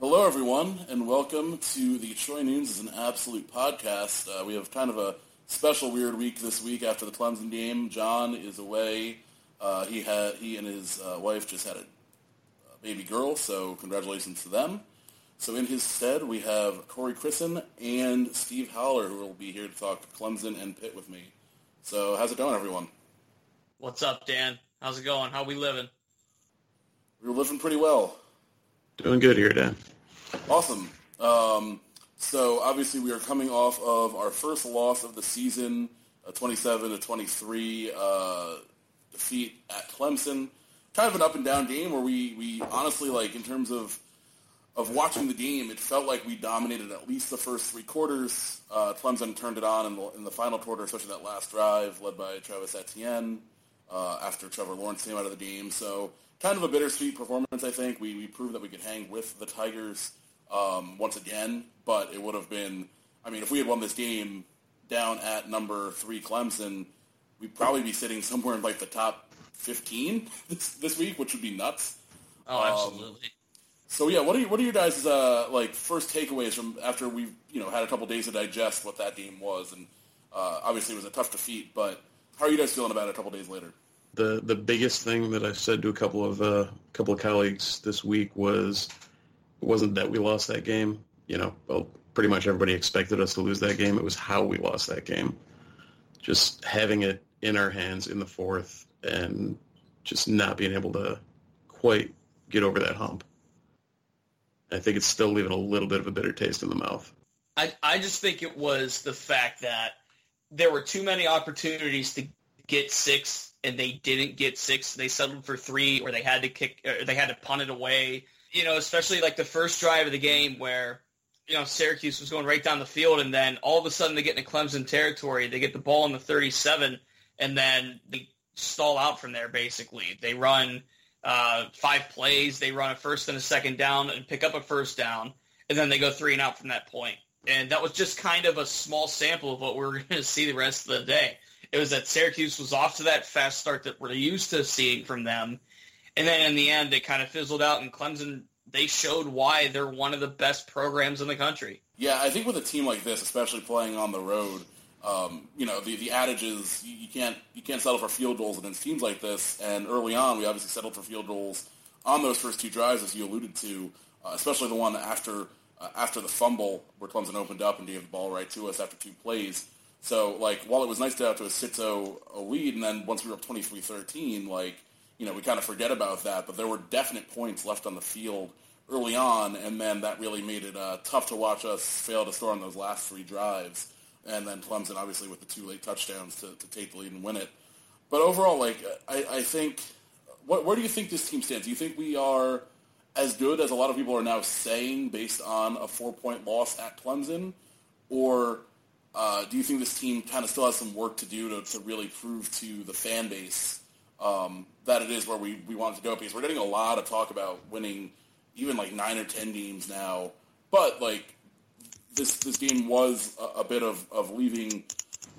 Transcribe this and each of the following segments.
Hello, everyone, and welcome to the Troy Nunes is an Absolute podcast. Uh, we have kind of a special weird week this week after the Clemson game. John is away. Uh, he had he and his uh, wife just had a, baby girl, so congratulations to them. So in his stead, we have Corey Christen and Steve Haller, who will be here to talk Clemson and Pitt with me. So how's it going, everyone? What's up, Dan? How's it going? How we living? We're living pretty well. Doing good here, Dan. Awesome. Um, so obviously we are coming off of our first loss of the season, a 27 to 23 uh, defeat at Clemson. Kind of an up and down game where we, we honestly like in terms of of watching the game, it felt like we dominated at least the first three quarters. Uh, Clemson turned it on in the, in the final quarter, especially that last drive led by Travis Etienne uh, after Trevor Lawrence came out of the game. So kind of a bittersweet performance, I think. We, we proved that we could hang with the Tigers um, once again, but it would have been, I mean, if we had won this game down at number three Clemson, we'd probably be sitting somewhere in like the top 15 this, this week, which would be nuts. Oh, absolutely. Um, so yeah, what are you, what are your guys' uh, like first takeaways from after we've you know had a couple days to digest what that game was, and uh, obviously it was a tough defeat, but how are you guys feeling about it a couple days later? The the biggest thing that I said to a couple of uh, couple of colleagues this week was it wasn't that we lost that game. You know, well, pretty much everybody expected us to lose that game. It was how we lost that game. Just having it in our hands in the fourth and just not being able to quite get over that hump. I think it's still leaving a little bit of a bitter taste in the mouth. I, I just think it was the fact that there were too many opportunities to get six and they didn't get six. They settled for three or they had to kick or they had to punt it away. You know, especially like the first drive of the game where, you know, Syracuse was going right down the field and then all of a sudden they get into Clemson territory. They get the ball in the 37 and then they stall out from there basically. They run uh, five plays. They run a first and a second down and pick up a first down, and then they go three and out from that point. And that was just kind of a small sample of what we are going to see the rest of the day. It was that Syracuse was off to that fast start that we're used to seeing from them. And then in the end, it kind of fizzled out, and Clemson, they showed why they're one of the best programs in the country. Yeah, I think with a team like this, especially playing on the road, um, you know, the, the adage is you, can't you can't settle for field goals against teams like this. And early on, we obviously settled for field goals on those first two drives, as you alluded to, uh, especially the one after uh, after the fumble where Clemson opened up and gave the ball right to us after two plays. So, like, while it was nice to have to a 6-0 a lead, and then once we were up 23-13, like, you know, we kind of forget about that. But there were definite points left on the field early on, and then that really made it uh, tough to watch us fail to score on those last three drives and then Clemson obviously with the two late touchdowns to, to take the lead and win it. But overall, like I, I think, what, where do you think this team stands? Do you think we are as good as a lot of people are now saying based on a four-point loss at Clemson, or uh, do you think this team kind of still has some work to do to, to really prove to the fan base um, that it is where we, we want it to go? Because we're getting a lot of talk about winning even like nine or ten games now, but like this this game was a, a bit of, of leaving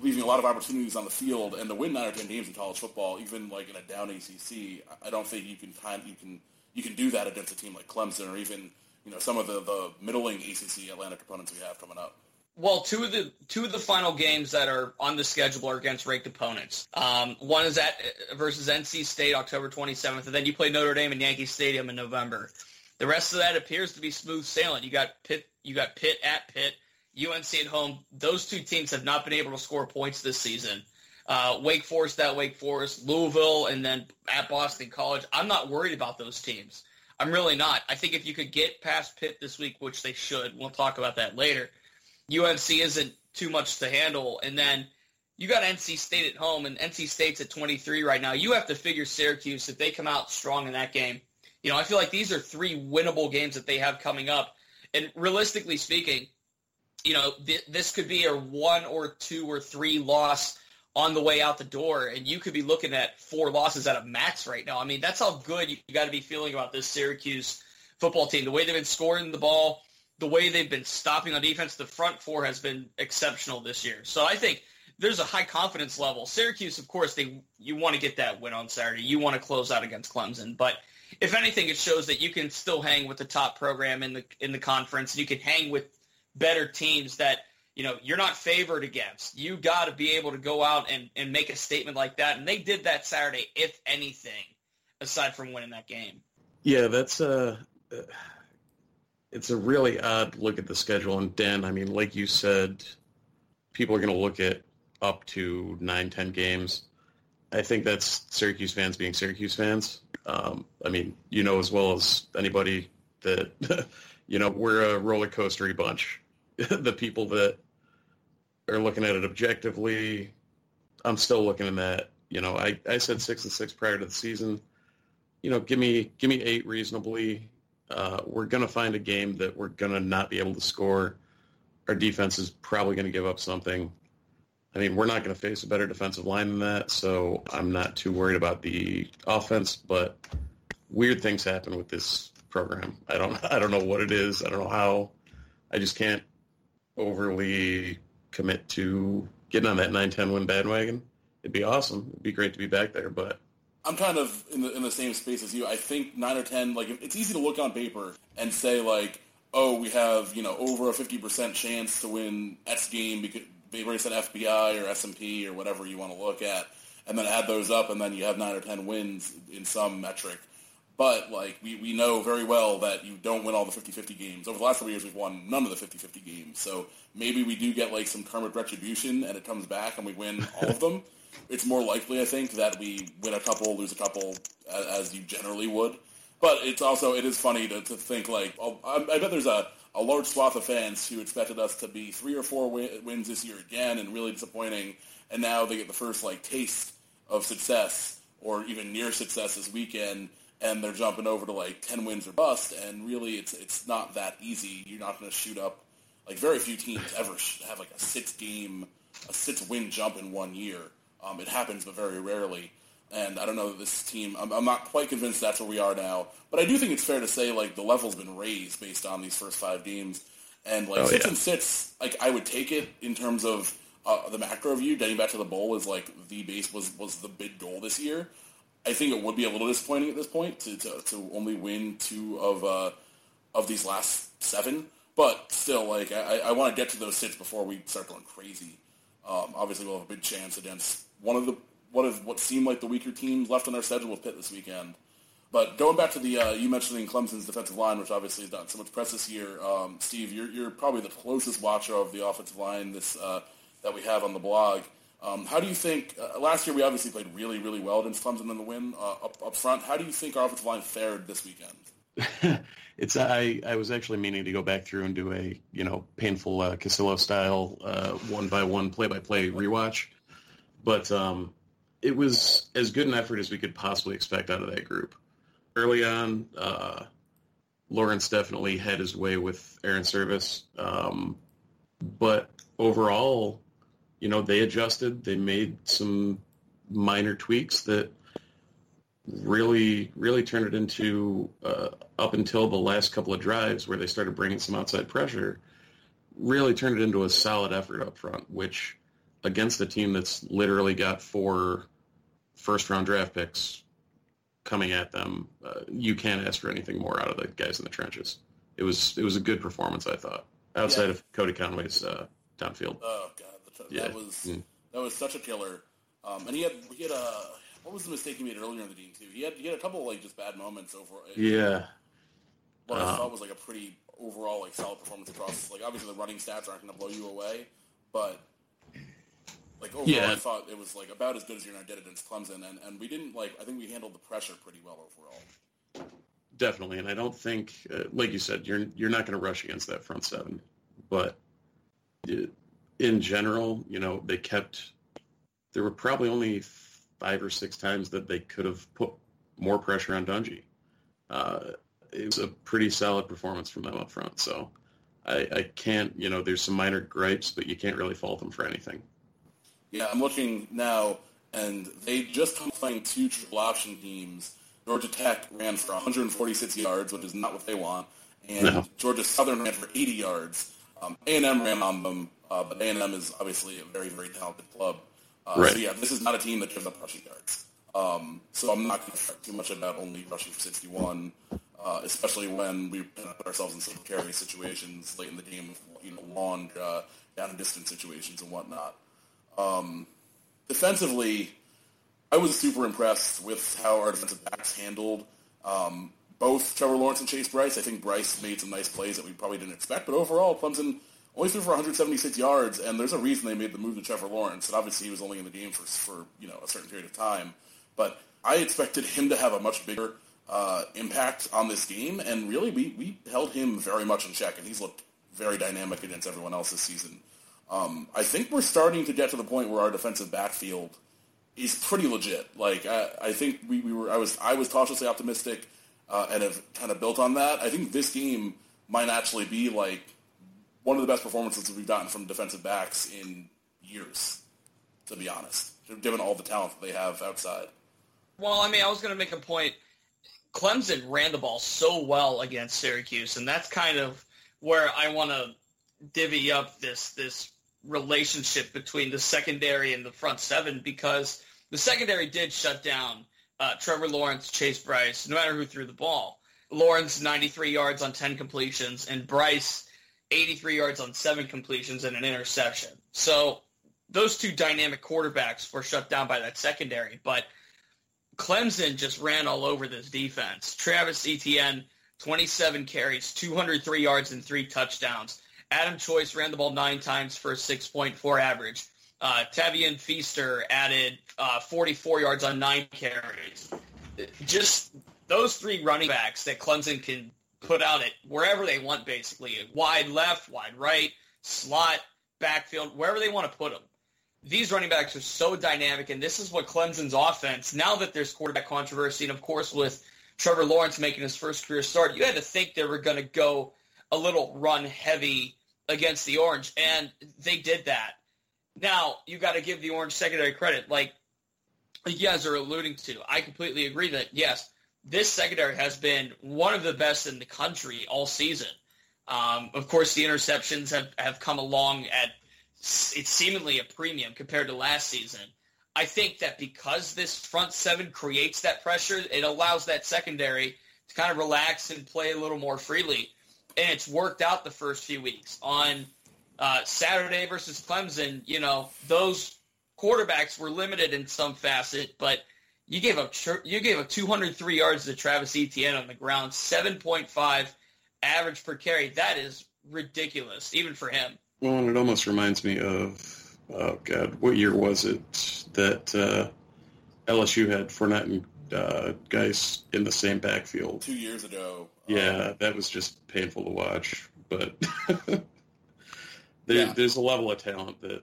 leaving a lot of opportunities on the field, and to win nine or ten games in college football, even like in a down ACC, I don't think you can kind you can you can do that against a team like Clemson or even you know some of the, the middling ACC Atlantic opponents we have coming up. Well, two of the two of the final games that are on the schedule are against ranked opponents. Um, one is at versus NC State October 27th, and then you play Notre Dame in Yankee Stadium in November. The rest of that appears to be smooth sailing. You got Pitt, you got Pitt at Pitt, UNC at home. Those two teams have not been able to score points this season. Uh, Wake Forest at Wake Forest, Louisville, and then at Boston College. I'm not worried about those teams. I'm really not. I think if you could get past Pitt this week, which they should, we'll talk about that later. UNC isn't too much to handle, and then you got NC State at home, and NC State's at 23 right now. You have to figure Syracuse if they come out strong in that game you know, I feel like these are three winnable games that they have coming up. And realistically speaking, you know, th- this could be a one or two or three loss on the way out the door, and you could be looking at four losses at a max right now. I mean, that's how good you got to be feeling about this Syracuse football team. The way they've been scoring the ball, the way they've been stopping on defense, the front four has been exceptional this year. So I think there's a high confidence level. Syracuse, of course, they you want to get that win on Saturday. You want to close out against Clemson, but if anything, it shows that you can still hang with the top program in the in the conference, and you can hang with better teams that you know you're not favored against. You got to be able to go out and, and make a statement like that, and they did that Saturday, if anything, aside from winning that game. Yeah, that's uh, it's a really odd look at the schedule. And Dan, I mean, like you said, people are going to look at up to nine, ten games. I think that's Syracuse fans being Syracuse fans. Um, I mean, you know as well as anybody that you know we're a roller coastery bunch. the people that are looking at it objectively, I'm still looking at that. You know, I, I said six and six prior to the season. You know, give me give me eight reasonably. Uh, we're gonna find a game that we're gonna not be able to score. Our defense is probably gonna give up something. I mean, we're not going to face a better defensive line than that, so I'm not too worried about the offense. But weird things happen with this program. I don't I don't know what it is. I don't know how. I just can't overly commit to getting on that 9-10 win bandwagon. It'd be awesome. It'd be great to be back there, but I'm kind of in the in the same space as you. I think nine or ten, like it's easy to look on paper and say like, oh, we have you know over a 50 percent chance to win X game because they based on FPI or S&P or whatever you want to look at, and then add those up, and then you have nine or ten wins in some metric. But like we, we know very well that you don't win all the 50-50 games. Over the last couple years, we've won none of the 50-50 games. So maybe we do get like some karmic retribution, and it comes back, and we win all of them. It's more likely, I think, that we win a couple, lose a couple, as you generally would. But it's also it is funny to, to think like oh, I, I bet there's a a large swath of fans who expected us to be three or four win- wins this year again and really disappointing. And now they get the first like taste of success or even near success this weekend, and they're jumping over to like ten wins or bust. And really, it's it's not that easy. You're not going to shoot up like very few teams ever have like a six game, a six win jump in one year. Um, it happens, but very rarely. And I don't know that this team. I'm, I'm, not quite convinced that's where we are now. But I do think it's fair to say like the level's been raised based on these first five games. And like oh, six yeah. and six, like I would take it in terms of uh, the macro view. Getting back to the bowl is like the base was was the big goal this year. I think it would be a little disappointing at this point to to, to only win two of uh, of these last seven. But still, like I, I want to get to those six before we start going crazy. Um, obviously, we'll have a big chance against one of the what is what seemed like the weaker teams left on our schedule with Pitt this weekend. But going back to the uh, you mentioning Clemson's defensive line, which obviously has done so much press this year, um, Steve, you're, you're probably the closest watcher of the offensive line this uh, that we have on the blog. Um, how do you think? Uh, last year we obviously played really, really well against Clemson in the win uh, up, up front. How do you think our offensive line fared this weekend? it's I, I was actually meaning to go back through and do a you know painful uh, Casillo style uh, one by one play by play rewatch, but um, it was as good an effort as we could possibly expect out of that group. Early on, uh, Lawrence definitely had his way with Airon Servais. um, but overall, you know, they adjusted. They made some minor tweaks that really, really turned it into uh, up until the last couple of drives where they started bringing some outside pressure. Really turned it into a solid effort up front, which against a team that's literally got four first round draft picks coming at them, uh, you can't ask for anything more out of the guys in the trenches. It was it was a good performance, I thought, outside yeah. of Cody Conway's uh, downfield. Oh god, yeah. that was mm. that was such a killer. Um, and he had he had a what was the mistake he made earlier in the game too? He had he had a couple of, like just bad moments over. Yeah. What um, I thought was like a pretty overall like solid performance across. Like obviously the running stats aren't going to blow you away, but like overall, yeah. I thought it was like about as good as you're gonna get against Clemson, and, and we didn't like. I think we handled the pressure pretty well overall. Definitely, and I don't think, uh, like you said, you're you're not going to rush against that front seven, but it, in general, you know, they kept. There were probably only five or six times that they could have put more pressure on Dungey. Uh, it was a pretty solid performance from them up front. So I, I can't, you know, there's some minor gripes, but you can't really fault them for anything. Yeah, I'm looking now, and they just come playing two triple option teams. Georgia Tech ran for 146 yards, which is not what they want, and no. Georgia Southern ran for 80 yards. Um, A&M ran on them, uh, but A&M is obviously a very, very talented club. Uh, right. So yeah, this is not a team that gives up rushing yards. Um, so I'm not going to talk too much about only rushing for 61, uh, especially when we put ourselves in some precarious situations late in the game, you know, long uh, down and distance situations and whatnot. Um, defensively, I was super impressed with how our defensive backs handled um, both Trevor Lawrence and Chase Brice. I think Brice made some nice plays that we probably didn't expect, but overall, Clemson only threw for 176 yards, and there's a reason they made the move to Trevor Lawrence. And obviously, he was only in the game for for you know a certain period of time. But I expected him to have a much bigger uh, impact on this game, and really we, we held him very much in check, and he's looked very dynamic against everyone else this season. Um, I think we're starting to get to the point where our defensive backfield is pretty legit. Like I, I think we, we were I was I was cautiously optimistic uh, and have kind of built on that. I think this game might actually be like one of the best performances we've gotten from defensive backs in years, to be honest, given all the talent that they have outside. Well, I mean, I was going to make a point. Clemson ran the ball so well against Syracuse, and that's kind of where I want to divvy up this this relationship between the secondary and the front seven because the secondary did shut down uh, Trevor Lawrence, Chase Brice, no matter who threw the ball. Lawrence 93 yards on 10 completions, and Brice 83 yards on seven completions and an interception. So those two dynamic quarterbacks were shut down by that secondary, but Clemson just ran all over this defense. Travis Etienne, 27 carries, 203 yards, and three touchdowns. Adam Choice ran the ball nine times for a 6.4 average. Uh, Tavien Feaster added uh, 44 yards on nine carries. Just those three running backs that Clemson can put out it wherever they want, basically. Wide left, wide right, slot, backfield, wherever they want to put them these running backs are so dynamic, and this is what Clemson's offense, now that there's quarterback controversy, and of course with Trevor Lawrence making his first career start, you had to think they were going to go a little run heavy against the Orange, and they did that. Now, you got to give the Orange secondary credit. Like you guys are alluding to, I completely agree that, yes, this secondary has been one of the best in the country all season. Um, of course, the interceptions have, have come along at it's seemingly a premium compared to last season. I think that because this front seven creates that pressure, it allows that secondary to kind of relax and play a little more freely. And it's worked out the first few weeks. On uh, Saturday versus Clemson, you know, those quarterbacks were limited in some facet, but you gave up you gave up 203 yards to Travis Etienne on the ground, 7.5 average per carry. That is ridiculous, even for him. Well, and it almost reminds me of, oh God, what year was it that uh, LSU had Fournette and uh, Guice in the same backfield? Two years ago. Yeah, um, that was just painful to watch. But there, yeah. there's a level of talent that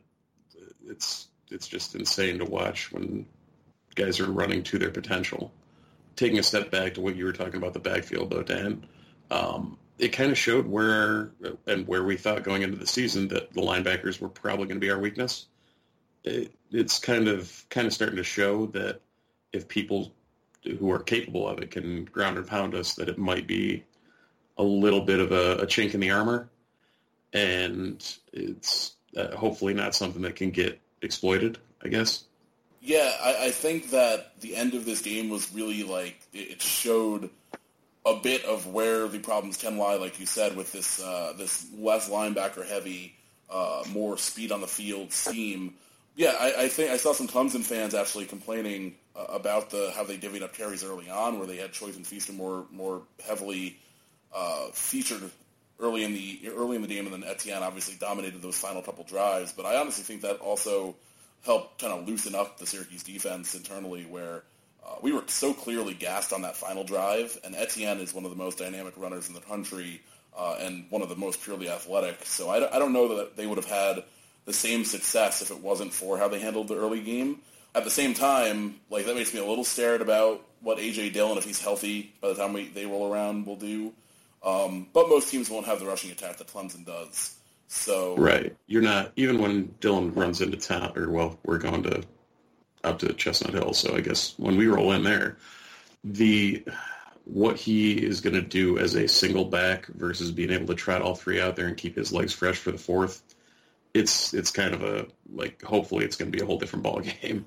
it's it's just insane to watch when guys are running to their potential. Taking a step back to what you were talking about the backfield, though, Dan. Um, it kind of showed where and where we thought going into the season that the linebackers were probably going to be our weakness. It, it's kind of kind of starting to show that if people who are capable of it can ground and pound us, that it might be a little bit of a, a chink in the armor, and it's uh, hopefully not something that can get exploited. I guess. Yeah, I, I think that the end of this game was really like it showed a bit of where the problems can lie, like you said, with this uh, this less linebacker heavy, uh, more speed on the field scheme. Yeah, I, I, think I saw some Clemson fans actually complaining uh, about the how they divvied up carries early on, where they had Choice and Feaster more more heavily uh, featured early in the early in the game, and then Etienne obviously dominated those final couple drives. But I honestly think that also helped kind of loosen up the Syracuse defense internally, where uh, we were so clearly gassed on that final drive, and Etienne is one of the most dynamic runners in the country uh, and one of the most purely athletic. So I, I don't know that they would have had the same success if it wasn't for how they handled the early game. At the same time, like that makes me a little scared about what AJ Dillon, if he's healthy by the time we, they roll around, will do. Um, but most teams won't have the rushing attack that Clemson does. So right, you're not even when Dillon runs into town, or well, we're going to up to Chestnut Hill, so I guess when we roll in there, the what he is going to do as a single back versus being able to trot all three out there and keep his legs fresh for the fourth, it's it's kind of a like hopefully it's going to be a whole different ball game.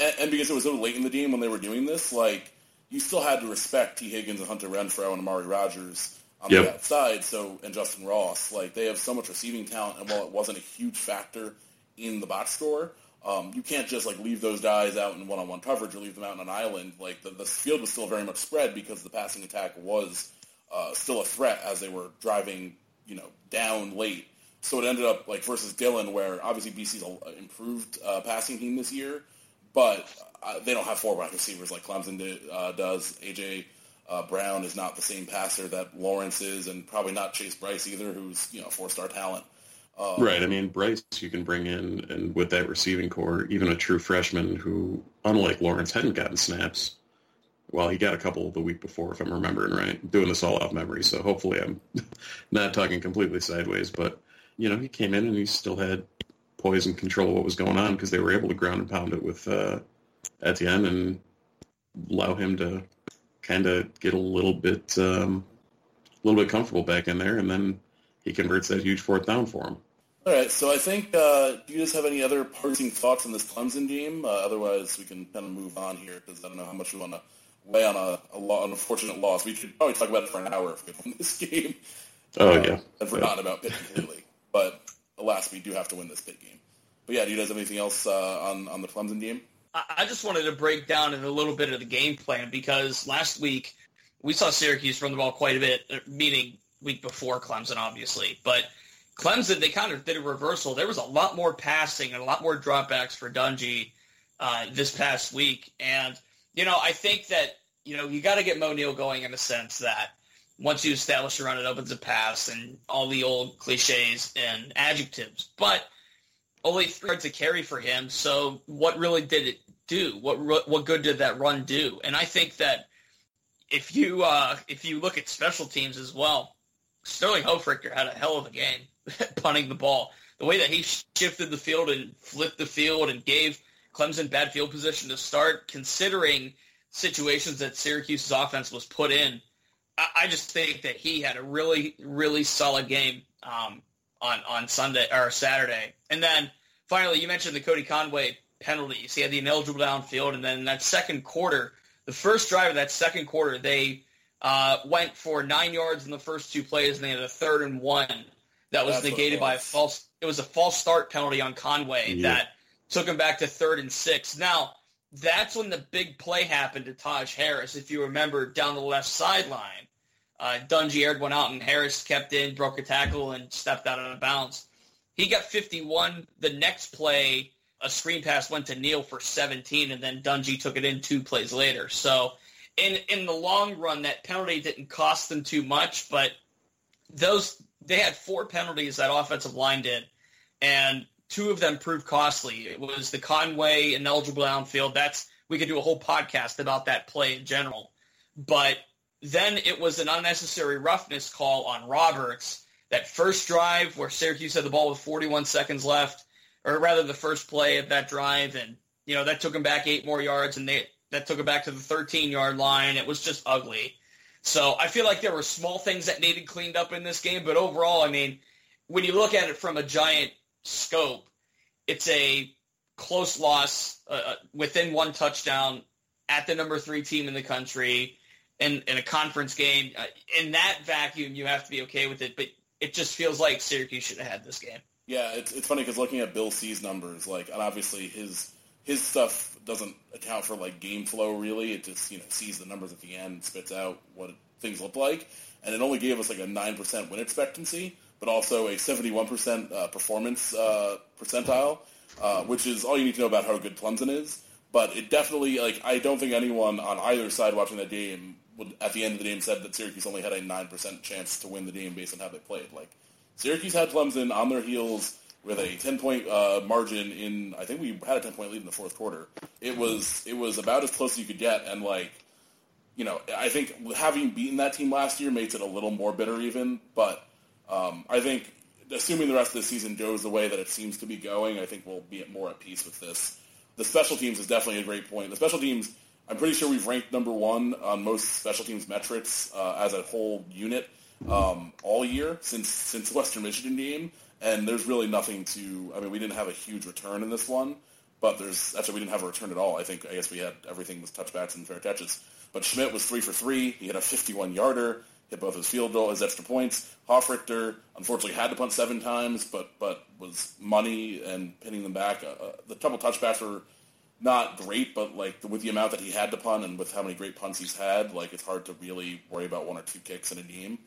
And, and, because it was so late in the game when they were doing this, like you still had to respect Tee Higgins and Hunter Renfrow and Amari Rodgers on yep. the outside. So and Justyn Ross, like they have so much receiving talent, and while it wasn't a huge factor in the box score, um, you can't just like leave those guys out in one-on-one coverage or leave them out on an island. Like the, the field was still very much spread because the passing attack was uh, still a threat as they were driving, you know, down late. So it ended up like versus Dillon, where obviously BC's improved uh, passing team this year, but uh, they don't have four wide receivers like Clemson did, uh, does. AJ uh, Brown is not the same passer that Lawrence is, and probably not Chase Brice either, who's you know four-star talent. Um, right. I mean, Brice you can bring in, and with that receiving core, even a true freshman who, unlike Lawrence, hadn't gotten snaps. Well, he got a couple the week before, if I'm remembering right. Doing this all off memory, so hopefully I'm not talking completely sideways. But you know, he came in and he still had poise and control of what was going on because they were able to ground and pound it with uh, Etienne and allow him to kind of get a little bit, um, a little bit comfortable back in there, and then he converts that huge fourth down for him. All right, so I think, uh, do you guys have any other parting thoughts on this Clemson game? Uh, otherwise, we can kind of move on here because I don't know how much we want to weigh on a, a lo- an unfortunate loss. We could probably talk about it for an hour if we win this game. Oh, uh, yeah. I've forgotten yeah. about Pitt completely. but alas, we do have to win this Pitt game. But yeah, do you guys have anything else uh, on, on the Clemson game? I just wanted to break down in a little bit of the game plan because last week we saw Syracuse run the ball quite a bit, uh, meaning week before Clemson, obviously. But – Clemson, they kind of did a reversal. There was a lot more passing and a lot more dropbacks for Dungey uh, this past week. And, you know, I think that, you know, you got to get Moe Neal going in the sense that once you establish a run, it opens a pass and all the old cliches and adjectives. But only three yards to carry for him. So what really did it do? What what good did that run do? And I think that if you uh, if you look at special teams as well, Sterling Hofrichter had a hell of a game. punting the ball. The way that he shifted the field and flipped the field and gave Clemson bad field position to start, considering situations that Syracuse's offense was put in, I, just think that he had a really, really solid game um, on on Sunday or Saturday. And then finally, you mentioned the Cody Conway penalties. He had the ineligible downfield, and then that second quarter, the first drive of that second quarter, they uh, went for nine yards in the first two plays, and they had a third and one that was That's negated by a false. It was a false start penalty on Conway yeah. that took him back to third and six. Now that's when the big play happened to Taj Harris. If you remember, down the left sideline, uh, Dungey aired one out and Harris kept in, broke a tackle, and stepped out of bounds. He got 51. The next play, a screen pass went to Neal for 17, and then Dungey took it in two plays later. So in in the long run, that penalty didn't cost them too much, but those they had four penalties that offensive line did, and two of them proved costly. It was the Conway ineligible downfield. That's we could do a whole podcast about that play in general. But then it was an unnecessary roughness call on Roberts. That first drive where Syracuse had the ball with 41 seconds left, or rather the first play of that drive, and you know that took him back eight more yards, and they that took them back to the 13 yard line. It was just ugly. So I feel like there were small things that needed cleaned up in this game, but overall, I mean, when you look at it from a giant scope, it's a close loss uh, uh, within one touchdown at the number three team in the country in, in a conference game. Uh, in that vacuum, you have to be okay with it, but it just feels like Syracuse should have had this game. Yeah, it's, it's funny because looking at Bill C's numbers, like, and obviously his his stuff doesn't account for like game flow really. It just you know sees the numbers at the end, spits out what things look like, and it only gave us like a nine percent win expectancy, but also a seventy-one percent uh, performance uh, percentile, uh, which is all you need to know about how good Clemson is. But it definitely like I don't think anyone on either side watching that game would at the end of the game said that Syracuse only had a nine percent chance to win the game based on how they played. Like Syracuse had Clemson on their heels with a 10 point uh, margin in. I think we had a 10 point lead in the fourth quarter. It was it was about as close as you could get, and like you know, I think having beaten that team last year makes it a little more bitter even. But um, I think assuming the rest of the season goes the way that it seems to be going, I think we'll be more at peace with this. The special teams is definitely a great point. The special teams, I'm pretty sure we've ranked number one on most special teams metrics uh, as a whole unit um, all year since since Western Michigan game. And there's really nothing to. I mean, we didn't have a huge return in this one, but there's actually we didn't have a return at all. I think I guess we had everything was touchbacks and fair catches. But Szmyt was three for three. He had a 51 yarder hit both his field goal, his extra points. Hofrichter unfortunately had to punt seven times, but but was money and pinning them back. Uh, uh the couple touchbacks were not great, but like with the amount that he had to punt and with how many great punts he's had, like it's hard to really worry about one or two kicks in a game.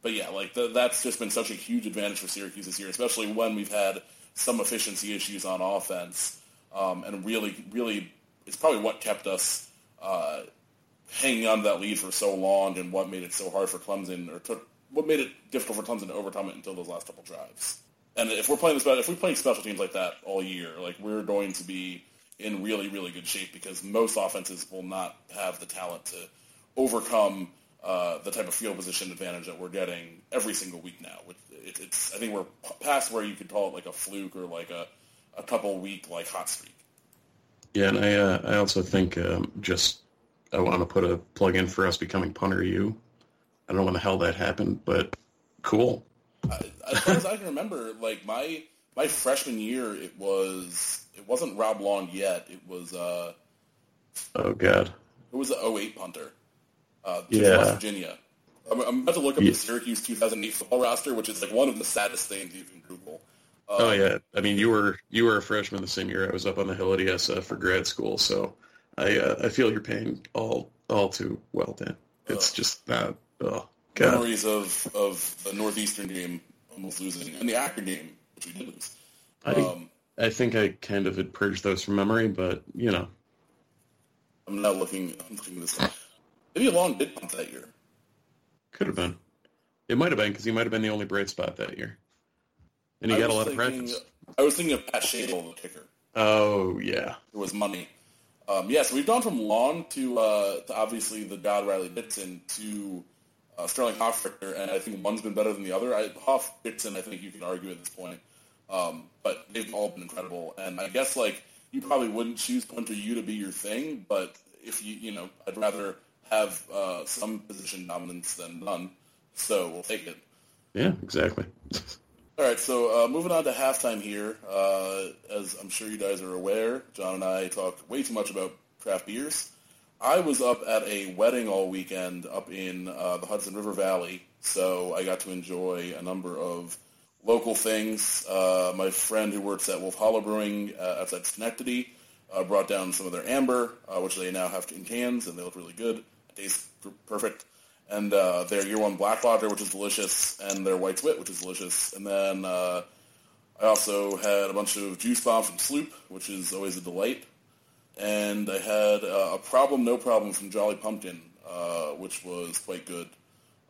But yeah, like the, that's just been such a huge advantage for Syracuse this year, especially when we've had some efficiency issues on offense, um, and really, really, it's probably what kept us uh, hanging on to that lead for so long and what made it so hard for Clemson or took what made it difficult for Clemson to overcome it until those last couple drives. And if we're playing this, if we're playing special teams like that all year, like we're going to be in really, really good shape because most offenses will not have the talent to overcome uh, the type of field position advantage that we're getting every single week now. It, it's I think we're past where you could call it like a fluke or like a, a couple week like hot streak. Yeah, and I uh, I also think um, just I want to put a plug in for us becoming punter U. I don't know when the hell that happened, but cool. as far as I can remember, like my my freshman year, it was it wasn't Rob Long yet. It was uh, oh god, it was the 08 punter. Uh, yeah, West Virginia. I'm, I'm, about to look up yeah. the Syracuse 2008 football roster, which is like one of the saddest things you can Google. Um, oh yeah, I mean you were you were a freshman the same year I was up on the hill at ESF for grad school, so I uh, I feel your pain all all too well, Dan. It's uh, just not. Oh, God. Memories of of the Northeastern game almost losing and the Akron game, which we did lose. I um, I think I kind of had purged those from memory, but you know. I'm not looking. I'm looking this. Up. Maybe a long did punt that year. Could have been. It might have been because he might have been the only bright spot that year, and he I got a lot thinking, of practice. I was thinking of Pat Shadle, the kicker. Oh yeah, it was money. Um, yeah, so we've gone from Long to, uh, to obviously the God Riley Dixon to uh, Sterling Hofrichter, and I think one's been better than the other. I, Hoff I think you can argue at this point, um, but they've all been incredible. And I guess like you probably wouldn't choose punter U to be your thing, but if you you know, I'd rather have uh, some position dominance than none. So we'll take it. Yeah, exactly. All right, so uh, moving on to halftime here. Uh, as I'm sure you guys are aware, John and I talk way too much about craft beers. I was up at a wedding all weekend up in uh, the Hudson River Valley, so I got to enjoy a number of local things. Uh, my friend who works at Wolf Hollow Brewing uh, outside Schenectady uh, brought down some of their amber, which they now have in cans, and they look really good. It tastes perfect and uh, their year one black lager, which is delicious, and their white wit, which is delicious. And then uh, I also had a bunch of juice bomb from Sloop, which is always a delight. And I had uh, a problem, no problem from Jolly Pumpkin, uh, which was quite good.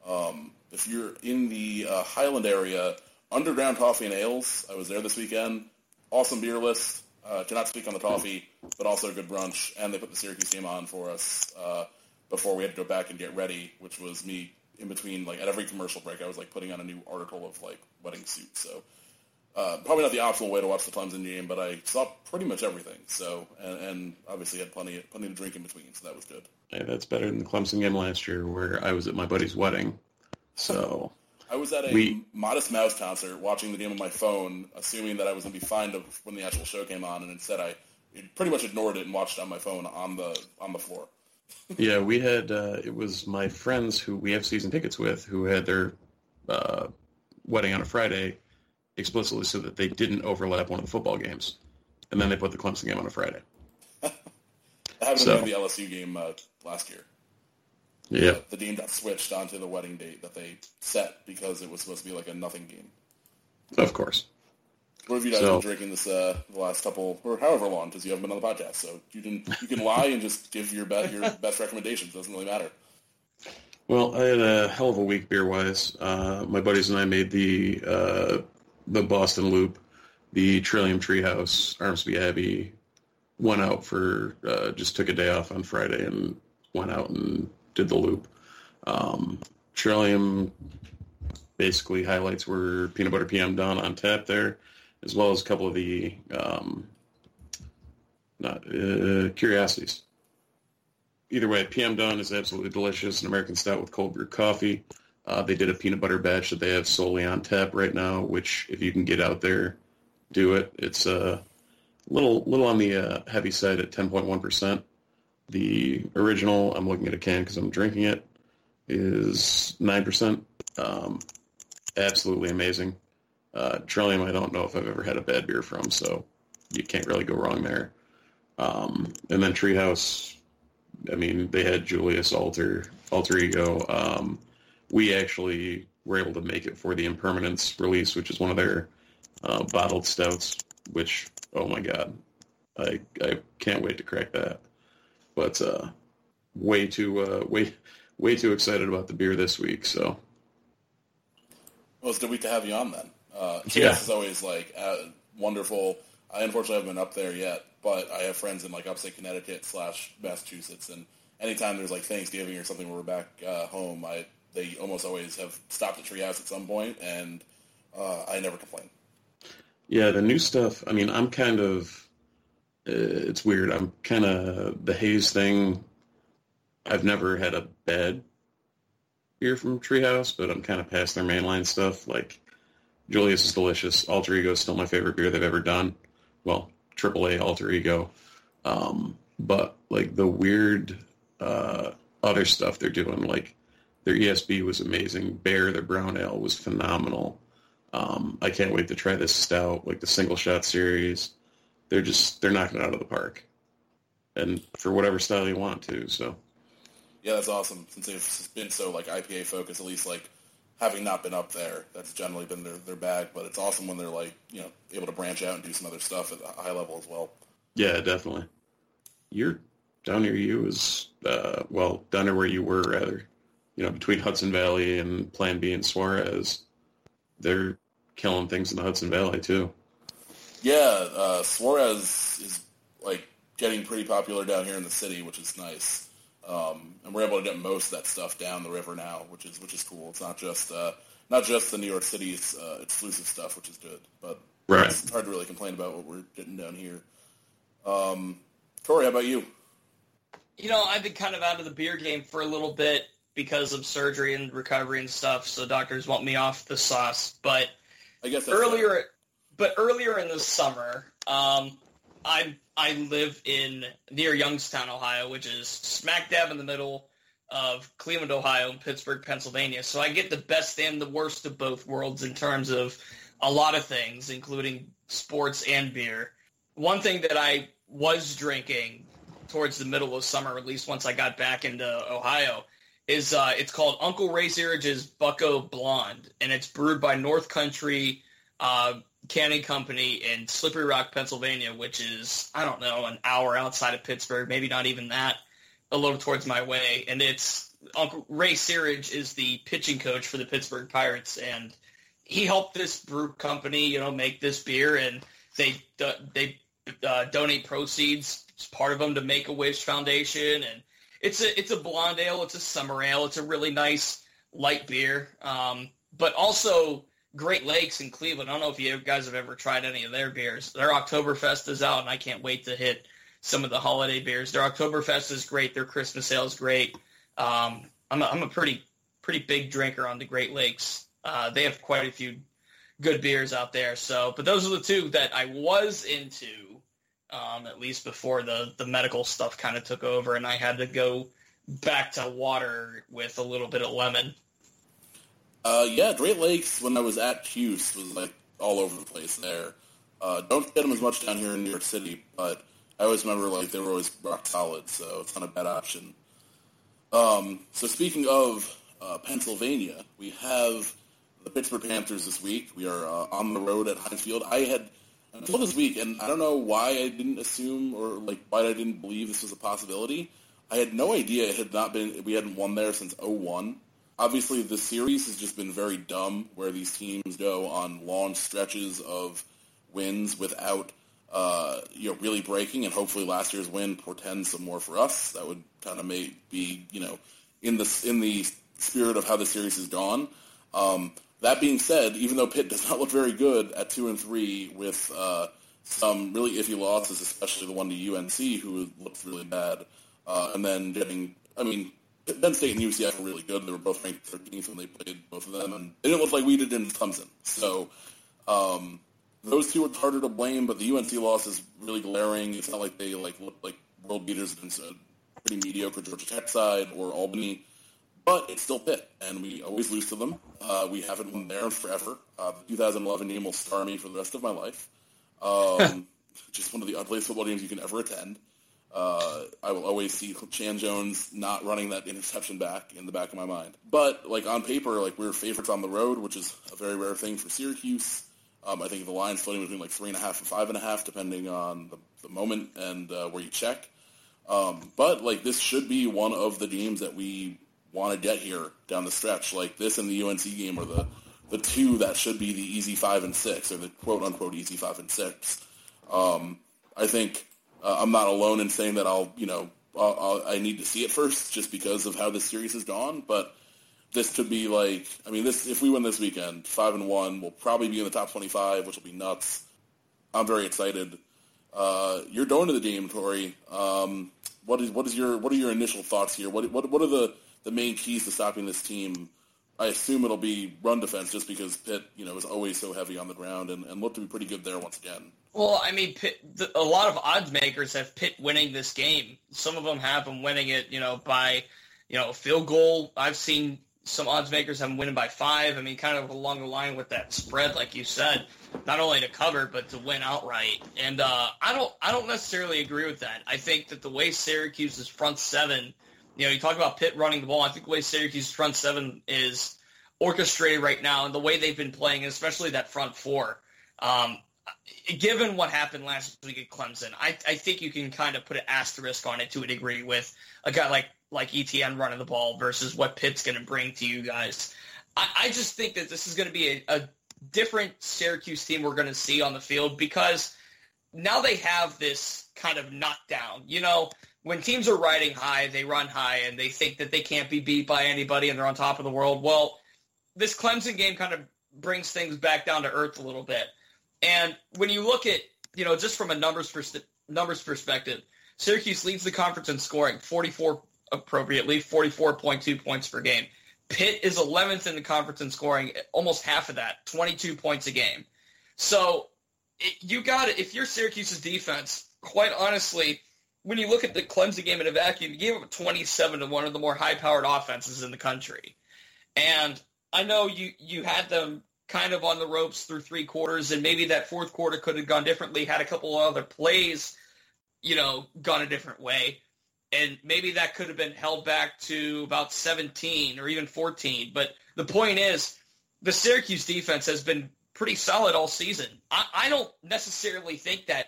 Um, if you're in the uh, Highland area, Underground Coffee and Ales, I was there this weekend. Awesome beer list. Uh, cannot speak on the coffee, but also a good brunch. And they put the Syracuse game on for us before we had to go back and get ready, which was me in between, like at every commercial break, I was like putting on a new article of like wedding suits. So uh, probably not the optimal way to watch the Clemson game, but I saw pretty much everything. So and, and obviously had plenty plenty to drink in between, so that was good. Yeah, that's better than the Clemson game last year, where I was at my buddy's wedding. So I was at a we, Modest Mouse concert, watching the game on my phone, assuming that I was going to be fine when the actual show came on, and instead I pretty much ignored it and watched it on my phone on the on the floor yeah, we had uh, it was my friends who we have season tickets with who had their uh, wedding on a Friday explicitly so that they didn't overlap one of the football games, and then they put the Clemson game on a Friday. that happened so, the LSU game uh, last year. Yeah, the, the game got switched onto the wedding date that they set because it was supposed to be like a nothing game. Of course. What have you guys so, been drinking this uh, the last couple or however long? Because you haven't been on the podcast, so you can you can lie and just give your best your best recommendations. Doesn't really matter. Well, I had a hell of a week beer wise. Uh, my buddies and I made the uh, the Boston Loop, the Trillium Treehouse, Armsby Abbey, went out for uh, just took a day off on Friday and went out and did the loop. Um, Trillium basically highlights were peanut butter PM Dawn on tap there, as well as a couple of the um, not uh, curiosities. Either way, PM Dawn is absolutely delicious. An American stout with cold brew coffee. Uh, they did a peanut butter batch that they have solely on tap right now, which if you can get out there, do it. It's a uh, little little on the uh, heavy side at 10.1%. The original, I'm looking at a can because I'm drinking it, is 9%. Um, absolutely amazing. Uh, Trillium, I don't know if I've ever had a bad beer from, so you can't really go wrong there. Um, and then Treehouse, I mean, they had Julius Alter, Alter Ego. Um, we actually were able to make it for the Impermanence release, which is one of their uh, bottled stouts, which, oh my God, I, I can't wait to crack that. But uh, way too, uh, way, way too excited about the beer this week, so. Well, it's good week to have you on then. Uh, yeah. is always like uh, wonderful. I unfortunately haven't been up there yet, but I have friends in like upstate Connecticut slash Massachusetts, and anytime there's like Thanksgiving or something where we're back uh, home, I they almost always have stopped at Treehouse at some point, and uh, I never complain. Yeah, the new stuff. I mean, I'm kind of. Uh, it's weird. I'm kind of the haze thing. I've never had a bad beer from Treehouse, but I'm kind of past their mainline stuff. Like Julius is delicious. Alter Ego is still my favorite beer they've ever done. Well, AAA Alter Ego. Um, but like the weird uh, other stuff they're doing, like their ESB was amazing. Bear, their brown ale was phenomenal. Um, I can't wait to try this stout, like the single shot series. They're just they're knocking it out of the park, and for whatever style you want to. So yeah, that's awesome. Since they've been so like IPA focused, at least like having not been up there, that's generally been their, their bag. But it's awesome when they're like, you know, able to branch out and do some other stuff at a high level as well. Yeah, definitely. You're down near you is uh, well down near where you were rather. You know, between Hudson Valley and Plan Bee and Suarez, they're killing things in the Hudson Valley too. Yeah, uh, Suarez is like getting pretty popular down here in the city, which is nice. Um, and we're able to get most of that stuff down the river now, which is which is cool. It's not just uh, not just the New York City's uh, exclusive stuff, which is good. But right. it's hard to really complain about what we're getting down here. Um, Corey, how about you? You know, I've been kind of out of the beer game for a little bit because of surgery and recovery and stuff. So doctors want me off the sauce. But I guess earlier, fair. but earlier in the summer, um, I I live in near Youngstown, Ohio, which is smack dab in the middle of Cleveland, Ohio, and Pittsburgh, Pennsylvania. So I get the best and the worst of both worlds in terms of a lot of things, including sports and beer. One thing that I was drinking towards the middle of summer, at least once I got back into Ohio, is uh, it's called Uncle Ray Searage's Bucko Blonde, and it's brewed by North Country uh, canning company in Slippery Rock, Pennsylvania, which is, I don't know, an hour outside of Pittsburgh, maybe not even that, a little towards my way. And it's Uncle Ray Searage is the pitching coach for the Pittsburgh Pirates, and he helped this brew company, you know, make this beer, and they they uh, donate proceeds, part of them to Make a Wish Foundation, and it's a it's a blonde ale, it's a summer ale, it's a really nice light beer, um, but also Great Lakes in Cleveland. I don't know if you guys have ever tried any of their beers. Their Oktoberfest is out, and I can't wait to hit some of the holiday beers. Their Oktoberfest is great. Their Christmas ale is great. Um, I'm, a, I'm a pretty pretty big drinker on the Great Lakes. Uh, they have quite a few good beers out there. So, but those are the two that I was into, um, at least before the the medical stuff kind of took over, and I had to go back to water with a little bit of lemon. Uh, yeah, Great Lakes when I was at Hughes was like all over the place there. Uh, don't get them as much down here in New York City, but I always remember like they were always rock solid, so it's not a bad option. Um, so speaking of uh, Pennsylvania, we have the Pittsburgh Panthers this week. We are uh, on the road at Heinz Field. I had until this week, and I don't know why I didn't assume or like why I didn't believe this was a possibility. I had no idea it had not been we hadn't won there since 01 obviously the series has just been very dumb where these teams go on long stretches of wins without uh, you know really breaking, and hopefully last year's win portends some more for us. That would kind of may be you know in the in the spirit of how the series has gone. Um, that being said, even though Pitt does not look very good at two and three with uh, some really iffy losses, especially the one to UNC, who looked really bad, uh, and then getting, I mean, Penn State and UCF were really good. They were both ranked 13th when they played both of them, and it didn't look like we did in Clemson. So um, those two are harder to blame, but the UNC loss is really glaring. It's not like they like look like world beaters against a pretty mediocre Georgia Tech side or Albany, but it's still Pitt, and we always lose to them. Uh, we haven't won there forever. Uh, the 2011 game will star me for the rest of my life. Um, just one of the ugliest football games you can ever attend. Uh, I will always see Chan Jones not running that interception back in the back of my mind. But like on paper, like we're favorites on the road, which is a very rare thing for Syracuse. Um, I think the line's floating between like three and a half and five and a half, depending on the, the moment and uh, where you check. Um, but like this should be one of the games that we want to get here down the stretch. Like this and the UNC game are the the two that should be the easy five and six, or the quote unquote easy five and six. Um, I think uh, I'm not alone in saying that I'll, you know, I'll, I'll, i need to see it first just because of how this series has gone. But this could be like, I mean, this if we win this weekend, five and one, we'll probably be in the top 25, which will be nuts. I'm very excited. Uh, you're going to the game, Tori. Um, what is what is your what are your initial thoughts here? What what what are the the main keys to stopping this team I assume it'll be run defense just because Pitt, you know, is always so heavy on the ground and, and looked to be pretty good there once again. Well, I mean, Pitt, the, a lot of odds makers have Pitt winning this game. Some of them have them winning it, you know, by, you know, field goal. I've seen some odds makers have them winning by five. I mean, kind of along the line with that spread, like you said, not only to cover but to win outright. And uh, I don't, I don't necessarily agree with that. I think that the way Syracuse's front seven – you know, you talk about Pitt running the ball. I think the way Syracuse's front seven is orchestrated right now and the way they've been playing, especially that front four, um, given what happened last week at Clemson, I, I think you can kind of put an asterisk on it to a degree with a guy like like Etienne running the ball versus what Pitt's going to bring to you guys. I, I just think that this is going to be a, a different Syracuse team we're going to see on the field because now they have this kind of knockdown. You know, when teams are riding high, they run high and they think that they can't be beat by anybody and they're on top of the world. Well, this Clemson game kind of brings things back down to earth a little bit. And when you look at, you know, just from a numbers pers- numbers perspective, Syracuse leads the conference in scoring, 44 appropriately, 44.2 points per game. Pitt is 11th in the conference in scoring, almost half of that, 22 points a game. So it, you got it. If you're Syracuse's defense, quite honestly, when you look at the Clemson game in a vacuum, you gave up 27 to one of the more high-powered offenses in the country. And I know you, you had them kind of on the ropes through three quarters, and maybe that fourth quarter could have gone differently, had a couple of other plays, you know, gone a different way. And maybe that could have been held back to about 17 or even 14. But the point is, the Syracuse defense has been pretty solid all season. I, I don't necessarily think that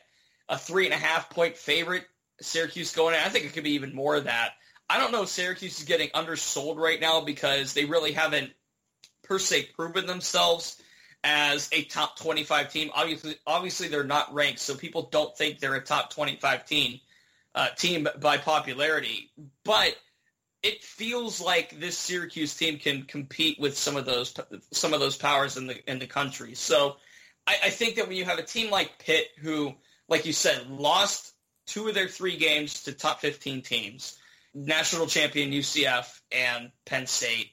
a three and a half point favorite Syracuse going in. I think it could be even more of that. I don't know if Syracuse is getting undersold right now because they really haven't per se proven themselves as a top 25 team. Obviously, obviously they're not ranked, so people don't think they're a top 25 team uh, team by popularity. But it feels like this Syracuse team can compete with some of those some of those powers in the in the country. So I, I think that when you have a team like Pitt, who, like you said, lost two of their three games to top 15 teams, national champion UCF and Penn State.